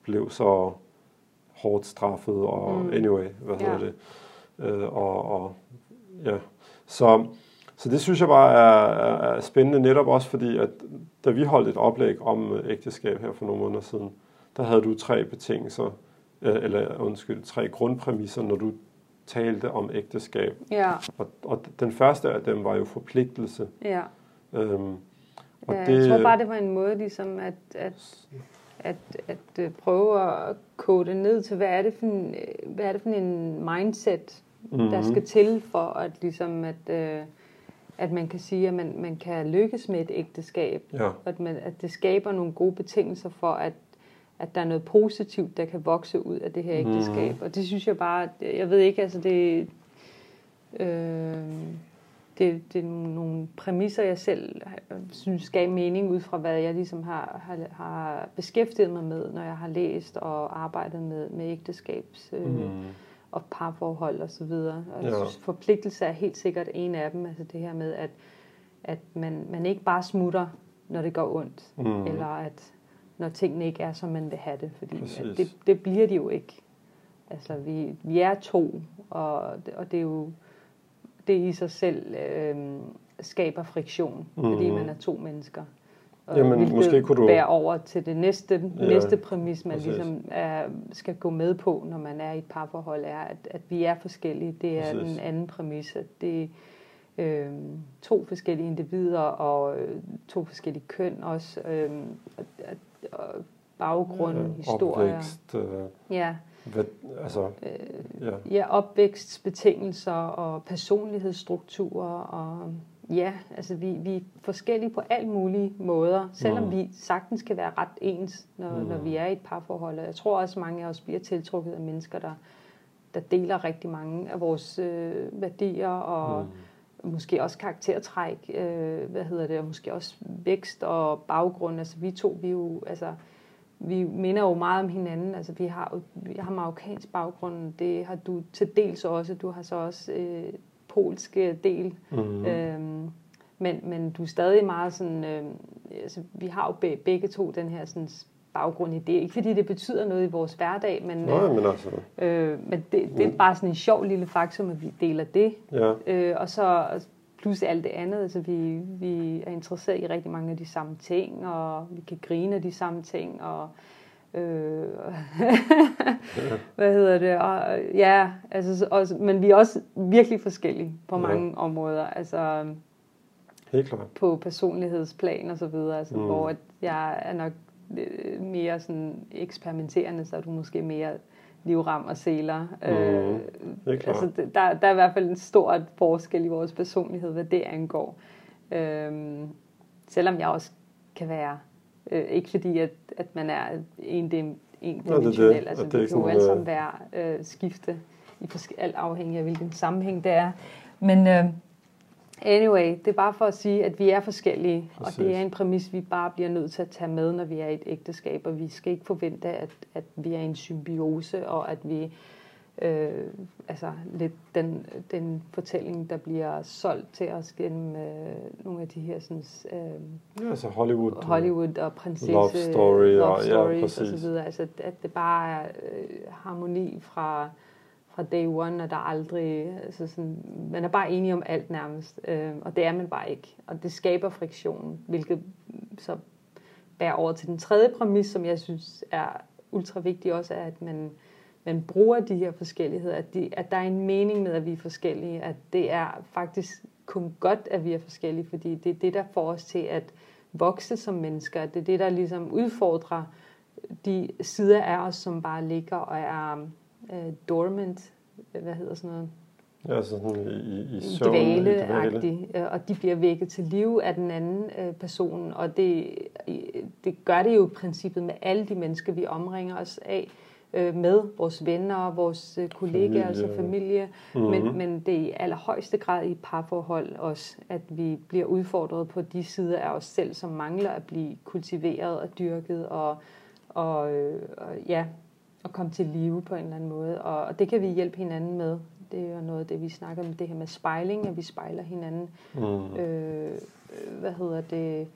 blev så hårdt straffet, og mm. anyway, hvad hedder ja. det, øh, og, og ja, så så det synes jeg bare er, er spændende netop også, fordi at da vi holdt et oplæg om øh, ægteskab her for nogle måneder siden, der havde du tre betingelser, øh, eller undskyld, tre grundpræmisser, når du talte om ægteskab. Ja. Og, og den første af dem var jo forpligtelse. Ja. Øhm, og ja, det, jeg tror bare, det var en måde ligesom at, at, at, at, øh, prøve at kode ned til, hvad er det for en, hvad er det for en mindset, mm-hmm. der skal til for at ligesom at, øh, at man kan sige, at man, man kan lykkes med et ægteskab. Ja. At, man, at det skaber nogle gode betingelser for, at, at der er noget positivt, der kan vokse ud af det her mhm. ægteskab. Mm. Og det synes jeg bare, jeg ved ikke, altså det, øh, det, det er nogle præmisser, jeg selv synes gav mening ud fra, hvad jeg ligesom har, har, har beskæftiget mig med, når jeg har læst og arbejdet med, med ægteskabs øh, mm. Og parforhold og så videre. Og jeg synes, forpligtelse er helt sikkert en af dem. Altså det her med, at, at man, man ikke bare smutter, når det går ondt. Mm. Eller at når tingene ikke er, som man vil have det. Fordi at det, det bliver de jo ikke. Altså vi, vi er to, og, og det er jo det i sig selv øh, skaber friktion, mm. fordi man er to mennesker. Og Jamen, måske kunne du... bære over til det næste, ja, næste præmis, man præcis. ligesom er, skal gå med på, når man er i et parforhold, er, at, at vi er forskellige. Det er præcis. den anden præmis, at det er øh, to forskellige individer og øh, to forskellige køn også, øh, at, og baggrund, ja, historier. Opvækst, øh, ja hvad, altså, øh, ja. ja, opvækstbetingelser og personlighedsstrukturer og ja, altså vi, vi er forskellige på alle mulige måder, selvom mm. vi sagtens kan være ret ens, når, mm. når vi er i et parforhold. Jeg tror også, at mange af os bliver tiltrukket af mennesker, der, der deler rigtig mange af vores øh, værdier og mm. måske også karaktertræk, øh, hvad hedder det, og måske også vækst og baggrund. Altså vi to, vi er jo, altså vi minder jo meget om hinanden. Altså, vi har, vi har marokkansk baggrund, det har du til dels også. Du har så også øh, polsk del. Mm-hmm. Øhm, men, men du er stadig meget sådan... Øh, altså, vi har jo begge to den her sådan, baggrund i det. Ikke fordi det betyder noget i vores hverdag, men, Nej, men, altså, øh, men det, det er mm. bare sådan en sjov lille faktum, at vi deler det. Ja. Øh, og så plus alt det andet. Altså, vi, vi er interesseret i rigtig mange af de samme ting, og vi kan grine af de samme ting, og øh, hvad hedder det? Og, ja, altså, også, men vi er også virkelig forskellige på ja. mange områder. Altså, Helt klart. På personlighedsplan og så videre, altså, mm. hvor at jeg er nok øh, mere sådan eksperimenterende, så er du måske mere livram og seler. Mm, øh, altså, der, der er i hvert fald en stor forskel i vores personlighed, hvad det angår. Øh, selvom jeg også kan være, øh, ikke fordi at, at man er en, en, en dimensionel, det, altså det, det kan jo alle sammen være øh, skifte, i alt afhængig af hvilken sammenhæng det er. Men øh, Anyway, det er bare for at sige, at vi er forskellige, Præcis. og det er en præmis, vi bare bliver nødt til at tage med, når vi er i et ægteskab, og vi skal ikke forvente, at, at vi er i en symbiose, og at vi øh, altså lidt den, den fortælling, der bliver solgt til os gennem øh, nogle af de her sådan, øh, ja, altså Hollywood, øh, Hollywood og prinsesse love, story, love og, stories ja, og så videre. Altså at det bare er øh, harmoni fra fra day one, og der er aldrig, altså sådan, man er bare enig om alt nærmest, øh, og det er man bare ikke. Og det skaber friktion, hvilket så bærer over til den tredje præmis, som jeg synes er ultra vigtig også, er, at man, man bruger de her forskelligheder, at, de, at der er en mening med, at vi er forskellige, at det er faktisk kun godt, at vi er forskellige, fordi det er det, der får os til at vokse som mennesker. Det er det, der ligesom udfordrer de sider af os, som bare ligger og er øh, dormant, hvad hedder sådan noget? Ja, sådan i, i, søvn. Dvale, øh, og de bliver vækket til liv af den anden øh, person, og det, det gør det jo i princippet med alle de mennesker, vi omringer os af, øh, med vores venner, vores øh, kollegaer, familie. altså familie, mm-hmm. men, men det er i allerhøjeste grad i parforhold også, at vi bliver udfordret på de sider af os selv, som mangler at blive kultiveret og dyrket, og, og, øh, og ja, at komme til live på en eller anden måde. Og, og det kan vi hjælpe hinanden med. Det er jo noget af det, vi snakker om, det her med spejling, at vi spejler hinanden. Mm. Øh, hvad hedder det?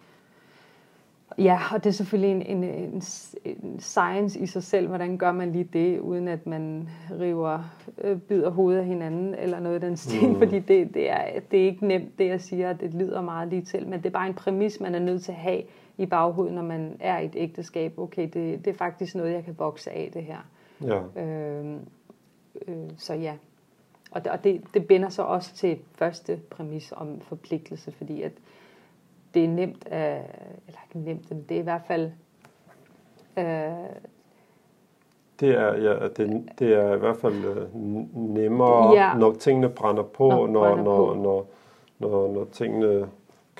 Ja, og det er selvfølgelig en, en, en, en science i sig selv, hvordan gør man lige det, uden at man river, øh, bider hovedet af hinanden, eller noget af den stil, mm. fordi det, det, er, det er ikke nemt, det jeg siger, det lyder meget lige til, men det er bare en præmis, man er nødt til at have, i baghovedet, når man er i et ægteskab. Okay, det, det er faktisk noget, jeg kan vokse af det her. Ja. Øh, øh, så ja. Og, det, og det, det binder så også til første præmis om forpligtelse, fordi at det er nemt, at, eller ikke nemt, men det er i hvert fald, øh, det er, ja, det, det er i hvert fald øh, nemmere, ja. når tingene brænder på, når, når, brænder når, på. Når, når, når tingene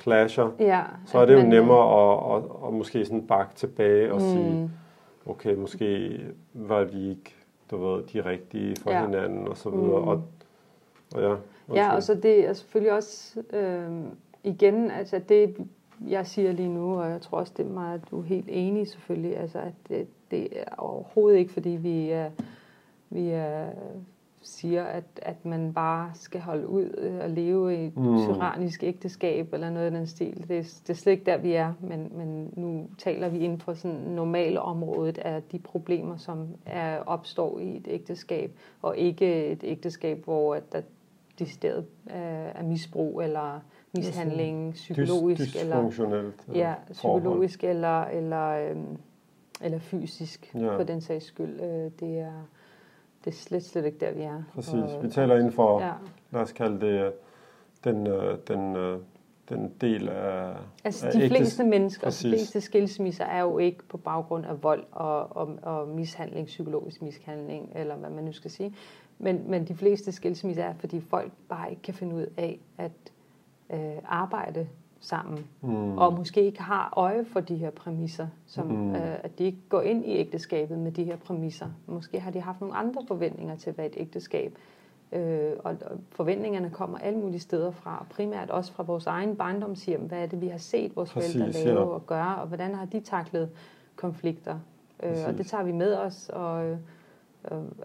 clasher, ja, så er det jo man, nemmere at, at, at, at måske sådan bakke tilbage og mm. sige, okay, måske var vi ikke du ved, de rigtige for ja. hinanden og så videre. Mm. Og, og ja, ja, og så det er selvfølgelig også øh, igen, altså det jeg siger lige nu, og jeg tror også, det er meget, du er helt enig selvfølgelig, altså at det, det er overhovedet ikke, fordi vi er, vi er siger, at, at man bare skal holde ud øh, og leve i et mm. tyrannisk ægteskab eller noget af den stil. Det, er, det er slet ikke der, vi er, men, men nu taler vi inden for sådan normale området af de problemer, som er, opstår i et ægteskab, og ikke et ægteskab, hvor der decideret er misbrug eller mishandling, psykologisk Dys, eller ja, psykologisk eller eller øhm, eller fysisk ja. for den sags skyld. Øh, det er det er slet, slet ikke der, vi er. Præcis. Og, vi taler inden for, ja. lad os kalde det, øh, den, øh, den, øh, den del af... Altså af de fleste mennesker, Præcis. de fleste skilsmisser er jo ikke på baggrund af vold og, og, og mishandling, psykologisk mishandling, eller hvad man nu skal sige. Men, men de fleste skilsmisser er, fordi folk bare ikke kan finde ud af at øh, arbejde sammen, mm. og måske ikke har øje for de her præmisser, som mm. øh, at de ikke går ind i ægteskabet med de her præmisser. Måske har de haft nogle andre forventninger til, hvad et ægteskab Øh, og, forventningerne kommer alle mulige steder fra, primært også fra vores egen barndomshjem. Hvad er det, vi har set vores Præcis, forældre lave ja. og gøre, og hvordan har de taklet konflikter? Øh, og det tager vi med os, og øh,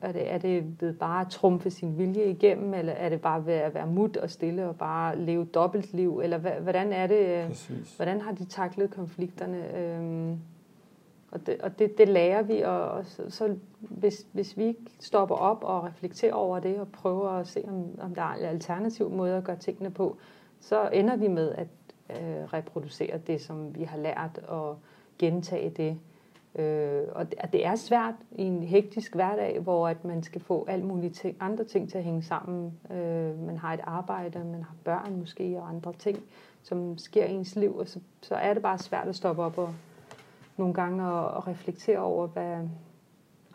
er det, er det ved bare at trumfe sin vilje igennem, eller er det bare ved at være mut og stille og bare leve dobbeltliv, eller hvordan er det, øh, Præcis. hvordan har de taklet konflikterne? Øhm, og det, og det, det lærer vi, og, og så, så hvis, hvis vi ikke stopper op og reflekterer over det, og prøver at se, om, om der er alternativ måde at gøre tingene på, så ender vi med at øh, reproducere det, som vi har lært, og gentage det, Øh, og det, det er svært i en hektisk hverdag, hvor at man skal få alle mulige ting, andre ting til at hænge sammen. Øh, man har et arbejde, man har børn måske og andre ting, som sker i ens liv, og så, så er det bare svært at stoppe op og nogle gange og, og reflektere over, hvad,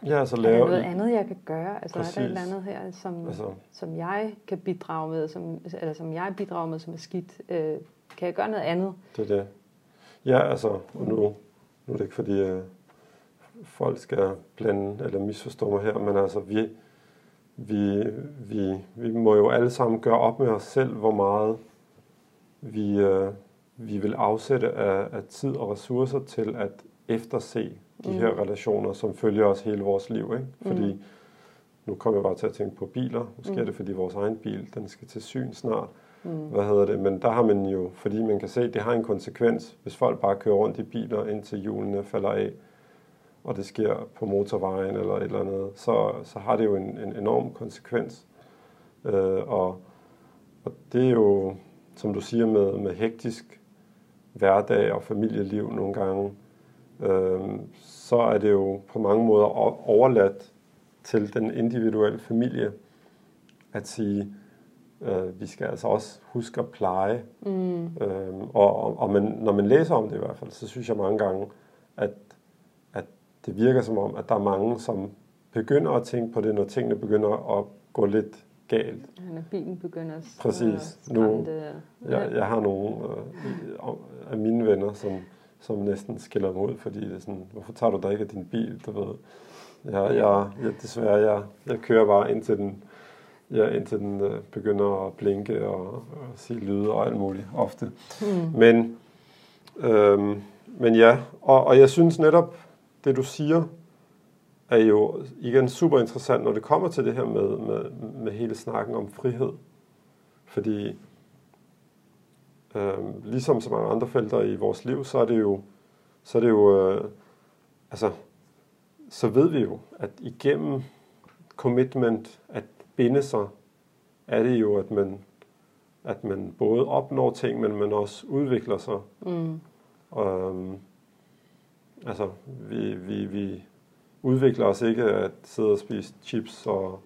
Ja, altså lave... Er der noget andet, jeg kan gøre? Altså Præcis. er der et eller andet her, som, altså. som jeg kan bidrage med, som, eller som jeg bidrager med, som er skidt? Øh, kan jeg gøre noget andet? Det er det. Ja, altså, og nu, nu er det ikke fordi, øh, folk skal blande eller misforstå mig her, men altså vi, vi, vi, vi må jo alle sammen gøre op med os selv, hvor meget vi, øh, vi vil afsætte af, af tid og ressourcer til at efterse de mm. her relationer, som følger os hele vores liv. Ikke? Fordi mm. nu kommer jeg bare til at tænke på biler. Måske mm. er det, fordi vores egen bil, den skal til syn snart. Mm. Hvad hedder det? Men der har man jo, fordi man kan se, at det har en konsekvens, hvis folk bare kører rundt i biler, indtil hjulene falder af og det sker på motorvejen eller et eller andet, så, så har det jo en, en enorm konsekvens. Øh, og, og det er jo, som du siger, med, med hektisk hverdag og familieliv nogle gange, øh, så er det jo på mange måder overladt til den individuelle familie at sige, øh, vi skal altså også huske at pleje. Mm. Øh, og og man, når man læser om det i hvert fald, så synes jeg mange gange, at det virker som om, at der er mange, som begynder at tænke på det, når tingene begynder at gå lidt galt. Ja, når bilen begynder at Præcis. Nu, jeg, jeg har nogle øh, af mine venner, som, som næsten skiller mig ud, fordi det er sådan, hvorfor tager du da ikke af din bil, du ved. Jeg, jeg, jeg, desværre, jeg, jeg kører bare indtil den, ja, indtil den øh, begynder at blinke og, og sige lyde og alt muligt ofte. Mm. Men, øhm, men ja, og, og jeg synes netop, det du siger, er jo igen super interessant, når det kommer til det her med, med, med hele snakken om frihed. Fordi øh, ligesom så mange andre felter i vores liv, så er det jo, så er det jo øh, altså, så ved vi jo, at igennem commitment, at binde sig, er det jo, at man, at man både opnår ting, men man også udvikler sig. Mm. Um, Altså, vi, vi, vi udvikler os ikke at sidde og spise chips og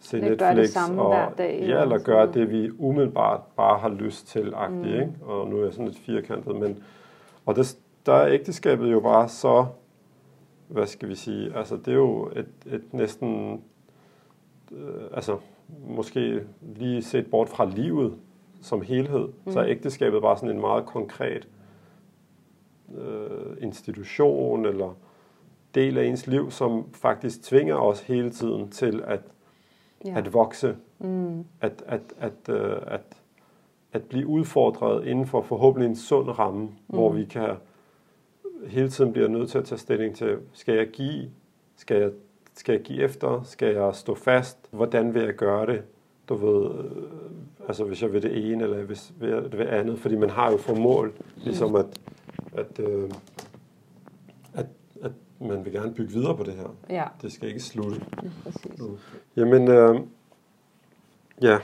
se Netflix. gøre det samme og, hver dag, Ja, eller gøre det, vi umiddelbart bare har lyst til, Mm. ikke? Og nu er jeg sådan lidt firkantet, men... Og det, der er ægteskabet jo bare så... Hvad skal vi sige? Altså, det er jo et, et næsten... Øh, altså, måske lige set bort fra livet som helhed, mm. så er ægteskabet bare sådan en meget konkret øh, institution eller del af ens liv, som faktisk tvinger os hele tiden til at, ja. At vokse, Mm. at, at, at, øh, at, at blive udfordret inden for forhåbentlig en sund ramme, mm. hvor vi kan hele tiden bliver nødt til at tage stilling til, skal jeg give, skal jeg, skal jeg give efter, skal jeg stå fast, hvordan vil jeg gøre det, du ved, øh, altså hvis jeg vil det ene, eller hvis vil jeg det andet, fordi man har jo for mål, ligesom at, at, øh, at, at man vil gerne bygge videre på det her. Ja, Det skal ikke slutte. lige præcis. Jamen, øh, ja,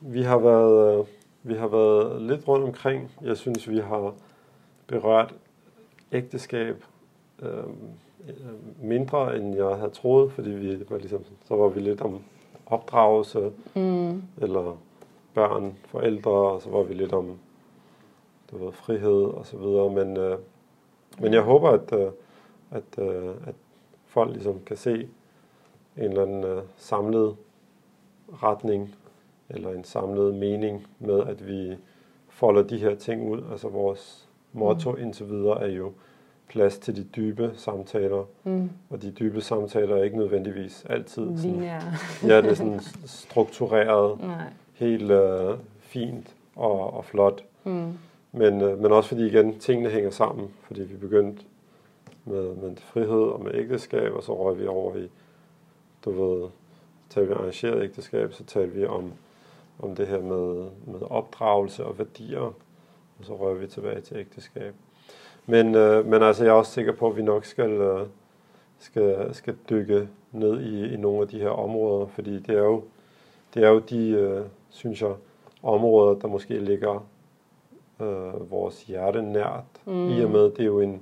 vi har været, øh, vi har været lidt rundt omkring. Jeg synes, vi har berørt ægteskab øh, mindre, end jeg havde troet, fordi vi var ligesom, så var vi lidt om opdragelse, Mm. eller børn, forældre, og så var vi lidt om du ved, frihed og så videre. Men, øh, men jeg håber, at, øh, at, øh, at folk ligesom kan se en eller anden øh, samlet retning, eller en samlet mening med, at vi folder de her ting ud. Altså vores motto mm. indtil videre er jo plads til de dybe samtaler, Mm. og de dybe samtaler er ikke nødvendigvis altid sådan, ja, det er sådan struktureret, Nej. helt øh, fint og, og flot. Mm. Men, øh, men også fordi igen, tingene hænger sammen, fordi vi begyndte med, med frihed og med ægteskab, og så røg vi over i, du ved, talte vi arrangeret ægteskab, så talte vi om, om det her med, med opdragelse og værdier, og så røg vi tilbage til ægteskab. Men, øh, men altså, jeg er også sikker på, at vi nok skal, øh, skal, skal dykke ned i, i nogle af de her områder, fordi det er jo, det er jo de, øh, synes jeg, områder, der måske ligger øh, vores hjerte nært, Mm. i og med, det er jo en,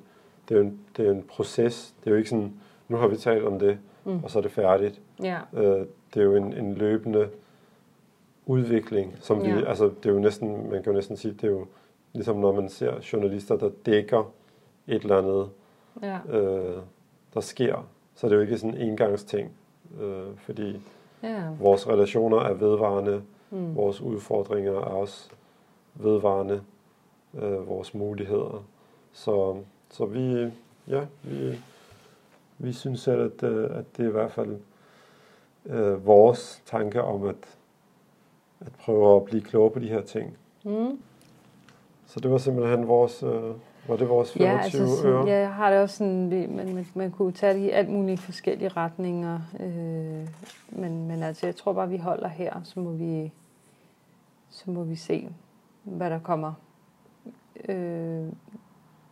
det er jo en, det er en proces. Det er jo ikke sådan, nu har vi talt om det, Mm. og så er det færdigt. Ja. Øh, det er jo en, en løbende udvikling, som vi, Ja. altså det er jo næsten, man kan jo næsten sige, det er jo ligesom når man ser journalister, der dækker et eller andet, Ja. øh, der sker, så er det jo ikke sådan en engangsting, øh, fordi Ja. vores relationer er vedvarende, Mm. vores udfordringer er også vedvarende, øh, vores muligheder. Så, så vi, ja, vi, vi synes selv, at, øh, at det er i hvert fald øh, vores tanke om at, at prøve at blive klogere på de her ting. Mm. Så det var simpelthen vores, øh, var det vores 25 Ja, altså sådan, øre? ja, jeg har det også sådan, man, man, man kunne tage det i alt mulige forskellige retninger, øh, men, men altså, jeg tror bare, vi holder her, så må vi, så må vi se, hvad der kommer øh,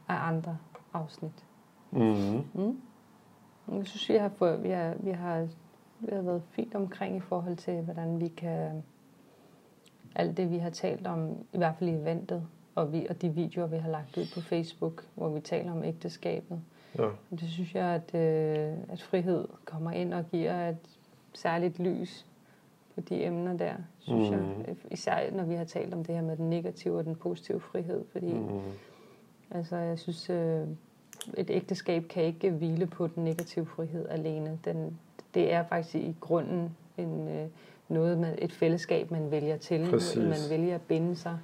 af andre afsnit. Mm-hmm. Mm. Jeg synes, vi har, fået, vi, har, vi, har, vi har været fint omkring i forhold til, hvordan vi kan... Alt det, vi har talt om, i hvert fald i eventet, og, vi, og de videoer, vi har lagt ud på Facebook, hvor vi taler om ægteskabet. Ja. Det synes jeg, at, øh, at frihed kommer ind og giver et særligt lys på de emner der, synes Mhm. jeg. Især når vi har talt om det her med den negative og den positive frihed, fordi Mm-hmm. Altså, jeg synes, øh, et ægteskab kan ikke hvile på den negative frihed alene. Den, det er faktisk i grunden en, øh, noget med et fællesskab, man vælger til. Præcis. Man vælger at binde sig.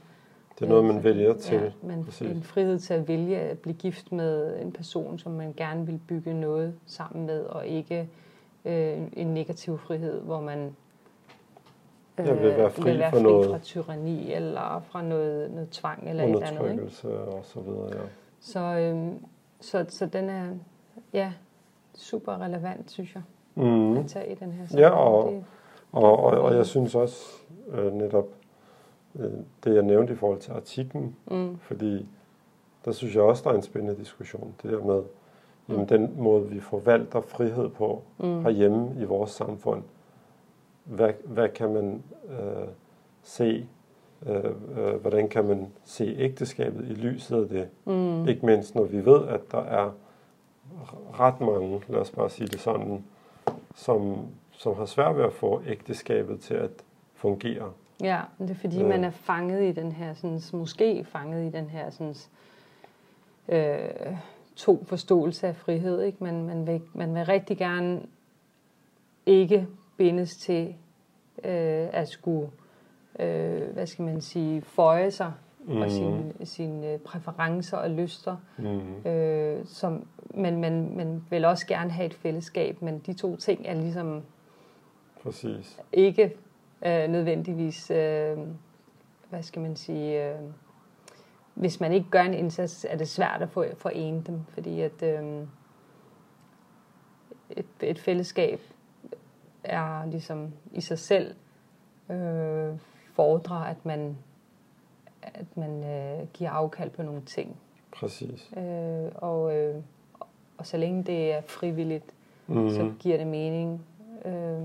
Det er noget, man Øh, vælger til. Ja, man, Præcis. en frihed til at vælge at blive gift med en person, som man gerne vil bygge noget sammen med, og ikke øh, en negativ frihed, hvor man øh, Ja, vil være fri vil være for fri noget- fra tyranni, eller fra noget, noget tvang, eller et eller andet. Ikke? Og så videre, ja. Så, øhm, så, så den er ja, super relevant, synes jeg, Mm. at tage i den her Ja, sammenhæng. og- Det- Og, og, og jeg synes også øh, netop øh, det, jeg nævnte i forhold til artiklen, Mm, fordi der synes jeg også, der er en spændende diskussion. Det der med jamen, Mm. den måde, vi forvalter frihed på mm, herhjemme i vores samfund. Hvad, hvad kan man øh, se? Øh, øh, hvordan kan man se ægteskabet i lyset af det? mm, Ikke mindst når vi ved, at der er ret mange, lad os bare sige det sådan, som, som har svært ved at få ægteskabet til at fungere. Ja, det er fordi, Ja. man er fanget i den her, sådan, måske fanget i den her sådan, øh, to forståelse af frihed. Ikke? Man, man, vil, man vil rigtig gerne ikke bindes til øh, at skulle, øh, hvad skal man sige, føje sig mm. og sine, sine øh, præferencer og lyster. Mm. Øh, som, men man, man vil også gerne have et fællesskab, men de to ting er ligesom Præcis. ikke øh, nødvendigvis, øh, hvad skal man sige, øh, hvis man ikke gør en indsats, er det svært at få forene dem, fordi at øh, et, et fællesskab er ligesom i sig selv øh, fordrer, at man, at man øh, giver afkald på nogle ting. Præcis. Øh, og, øh, og så længe det er frivilligt, Mm. så giver det mening. Øh,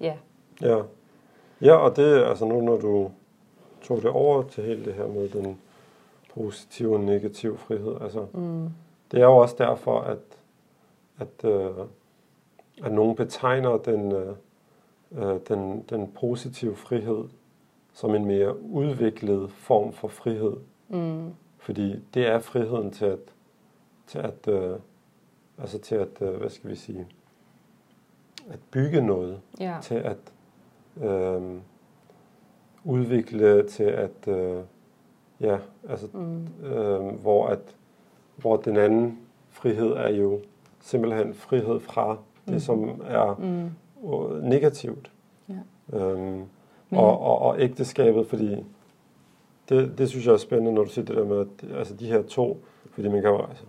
ja. Ja. ja, og det altså nu, når du tog det over til hele det her med den positive og negative frihed, altså Mm. det er jo også derfor, at, at, øh, at nogen betegner den, øh, øh, den, den positive frihed som en mere udviklet form for frihed. Mm. Fordi det er friheden til at, til at, øh, altså til at, øh, hvad skal vi sige, at bygge noget, Ja. til at øh, udvikle, til at, øh, ja, altså, Mm. øh, hvor at, hvor den anden frihed er jo simpelthen frihed fra det, Mhm. som er Mm. negativt. Ja. Øhm, Men- og, og, og ægteskabet, fordi det, det synes jeg er spændende, når du siger det der med, at altså de her to, fordi man kan altså,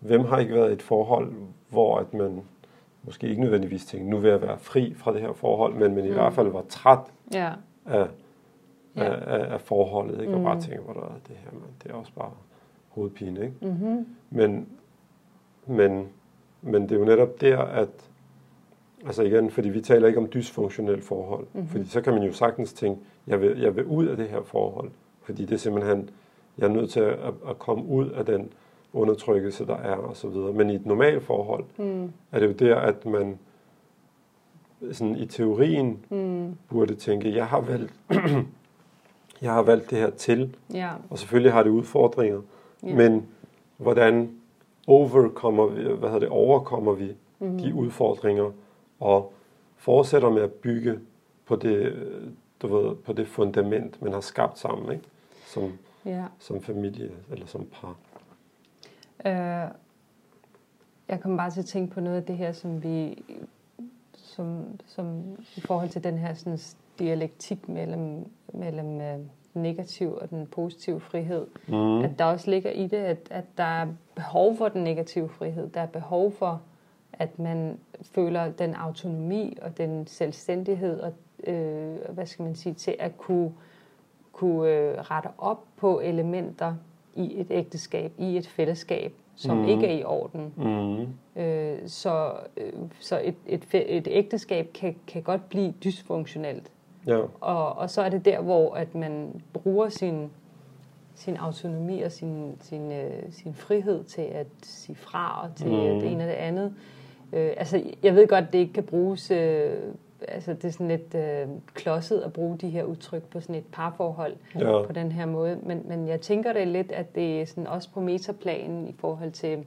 hvem har ikke været i et forhold, hvor at man måske ikke nødvendigvis tænkte, nu vil jeg være fri fra det her forhold, men man i Mm. hvert fald var træt Ja. af, Ja. af, af, af forholdet, ikke? og Mm. bare tænker, hvor der er det her, man, det er også bare hovedpine, ikke? Mm-hmm. Men, men, men det er jo netop der, at altså igen, fordi vi taler ikke om dysfunktionelt forhold, Mhm. fordi så kan man jo sagtens tænke, jeg vil, jeg vil ud af det her forhold, fordi det er simpelthen, jeg er nødt til at, at komme ud af den undertrykkelse, der er og så videre. Men i et normalt forhold, Mm. er det jo der, at man sådan i teorien Mm. burde tænke, jeg har valgt, jeg har valgt det her til, Ja. og selvfølgelig har det udfordringer, Ja. men hvordan overkommer vi, hvad hedder det, overkommer vi Mhm. de udfordringer og fortsætter med at bygge på det, du ved, på det fundament, man har skabt sammen, ikke? Som, Ja. som familie eller som par. Øh, jeg kommer bare til at tænke på noget af det her, som vi, som, som i forhold til den her sådan, dialektik mellem, mellem øh, negativ og den positive frihed, Mm. at der også ligger i det, at, at der er behov for den negative frihed. Der er behov for, at man føler den autonomi og den selvstændighed og øh, hvad skal man sige, til at kunne, kunne øh, rette op på elementer i et ægteskab, i et fællesskab, som Mhm. ikke er i orden. Mm. Øh, så øh, så et, et, et ægteskab kan, kan godt blive dysfunktionelt. Ja, Og, og så er det der, hvor at man bruger sin, sin autonomi og sin, sin, øh, sin frihed til at sige fra og til mm. det ene og det andet. Øh, altså, jeg ved godt, det ikke kan bruges... Øh, altså, det er sådan lidt øh, klodset at bruge de her udtryk på sådan et parforhold ja, på den her måde. Men, men jeg tænker det lidt, at det er sådan også på metaplanen i forhold til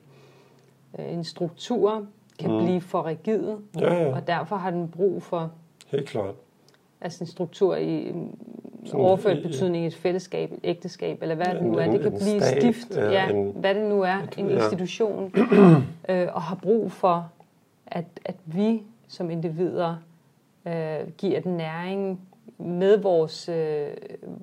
øh, en struktur kan mm. blive for rigid, ja, ja, og derfor har den brug for helt klart. Altså en struktur i Sådan overført betydning i et fællesskab, et ægteskab, eller hvad det nu er. Det kan blive stat, stift, ja, ja, en- hvad det nu er, et- en ja. institution, øh, og har brug for, at, at vi som individer øh, giver den næring med vores, øh,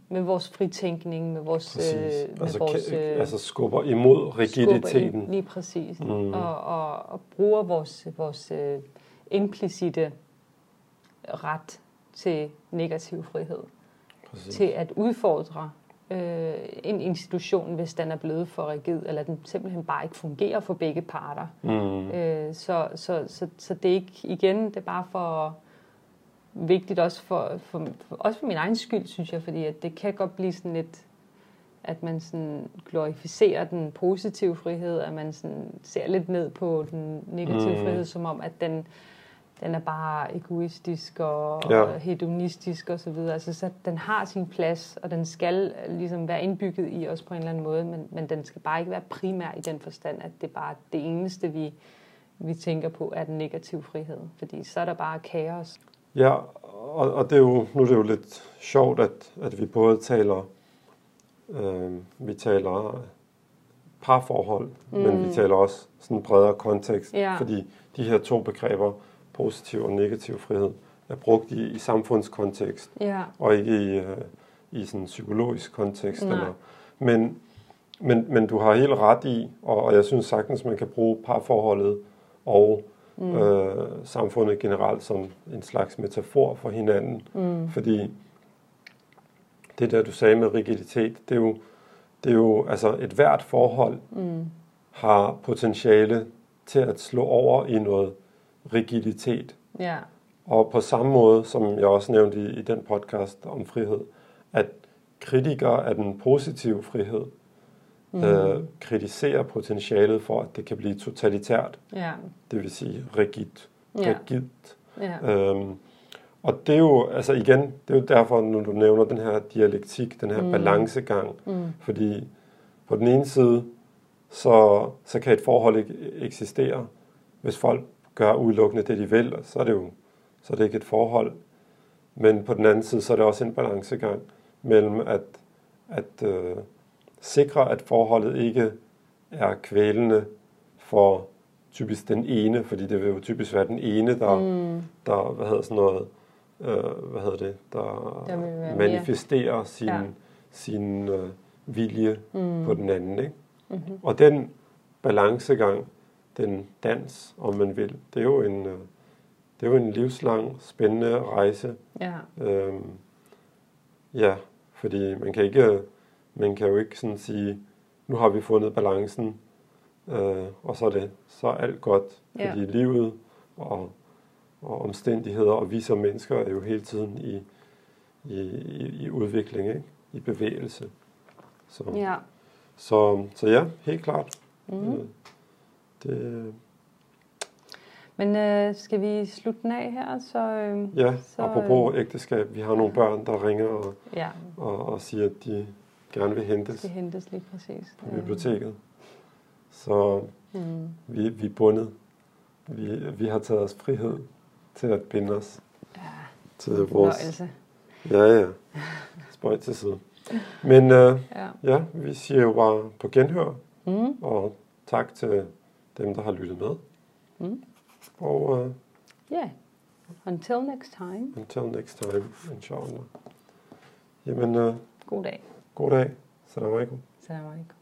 med vores fritænkning, med vores, Præcis. øh, med altså, vores øh, altså skubber imod skubber rigiditeten. ind, lige præcis, Mm. mm. og, og, og bruger vores, vores øh, implicite ret til negativ frihed Præcis. til at udfordre øh, en institution, hvis den er blevet for rigid, eller den simpelthen bare ikke fungerer for begge parter. Mm. Øh, så, så, så, så det er ikke, igen, det er bare for vigtigt også for, for, for, også for min egen skyld, synes jeg, fordi at det kan godt blive sådan lidt, at man sådan glorificerer den positive frihed, at man sådan ser lidt ned på den negative Mm. frihed, som om, at den, den er bare egoistisk og, Ja. og hedonistisk og så videre. Altså, så den har sin plads, og den skal ligesom være indbygget i os på en eller anden måde, men, men den skal bare ikke være primær i den forstand, at det er bare det eneste, vi, vi tænker på, er den negative frihed. Fordi så er der bare kaos. Ja, og, og det er jo, nu er det jo lidt sjovt, at, at vi både taler, øh, vi taler parforhold, mm. men vi taler også sådan en bredere kontekst, Ja. fordi de her to begreber, positiv og negativ frihed, er brugt i, i samfundskontekst, Ja, og ikke i, øh, i sådan en psykologisk kontekst. Nej. Eller, men, men, men du har helt ret i, og, og jeg synes sagtens, man kan bruge parforholdet og mm. øh, samfundet generelt som en slags metafor for hinanden. mm. Fordi det der, du sagde med rigiditet, det er jo, det er jo altså et hvert forhold Mm. har potentiale til at slå over i noget rigiditet. ja, Og på samme måde, som jeg også nævnte i, i den podcast om frihed, at kritikere af den positive frihed mm. øh, kritiserer potentialet for, at det kan blive totalitært, ja, det vil sige rigidt. Ja. rigidt. ja, Øhm, og det er jo, altså igen, det er jo derfor, når du nævner den her dialektik, den her mm. balancegang, mm. fordi på den ene side, så, så kan et forhold ikke eksistere, hvis folk gør udelukkende det, de vil, så er det jo så er det ikke et forhold. Men på den anden side, så er det også en balancegang mellem at, at øh, sikre, at forholdet ikke er kvælende for typisk den ene, fordi det vil jo typisk være den ene, der, Mm. der hvad hedder sådan noget, øh, hvad hedder det, der, Der være mere. manifesterer sin, Ja. sin øh, vilje Mm. på den anden. Ikke? Mm-hmm. Og den balancegang, den dans, om man vil, det er jo en, øh, det er jo en livslang, spændende rejse. ja, Øhm, ja, fordi man kan ikke, man kan jo ikke sådan sige, nu har vi fundet balancen, øh, og så er det, så er alt godt. Ja. Fordi livet og, og omstændigheder og vi som mennesker er jo hele tiden i, i, i, i udvikling, ikke? i bevægelse. Så, ja. så, så ja, helt klart. Mm. Øh, Det, Men øh, skal vi slutte den af her? Så, øh, ja, Så, apropos ægteskab, vi har nogle børn, der ringer og, ja, og, og siger, at de gerne vil hentes skal hentes lige præcis. på biblioteket. Så Mm. vi, vi er bundet. Vi, vi har taget os frihed til at binde os Ja, til vores... fornøjelse. Ja, ja. Spøjt til side. Men øh, Ja. ja, vi siger jo bare på genhør, Mm. og tak til dem, der har lyttet med. Mm. Og øh, Yeah. Until next time. until next time, inshallah. Jamen, øh, God dag. god dag. Salam alaikum. Salam alaikum.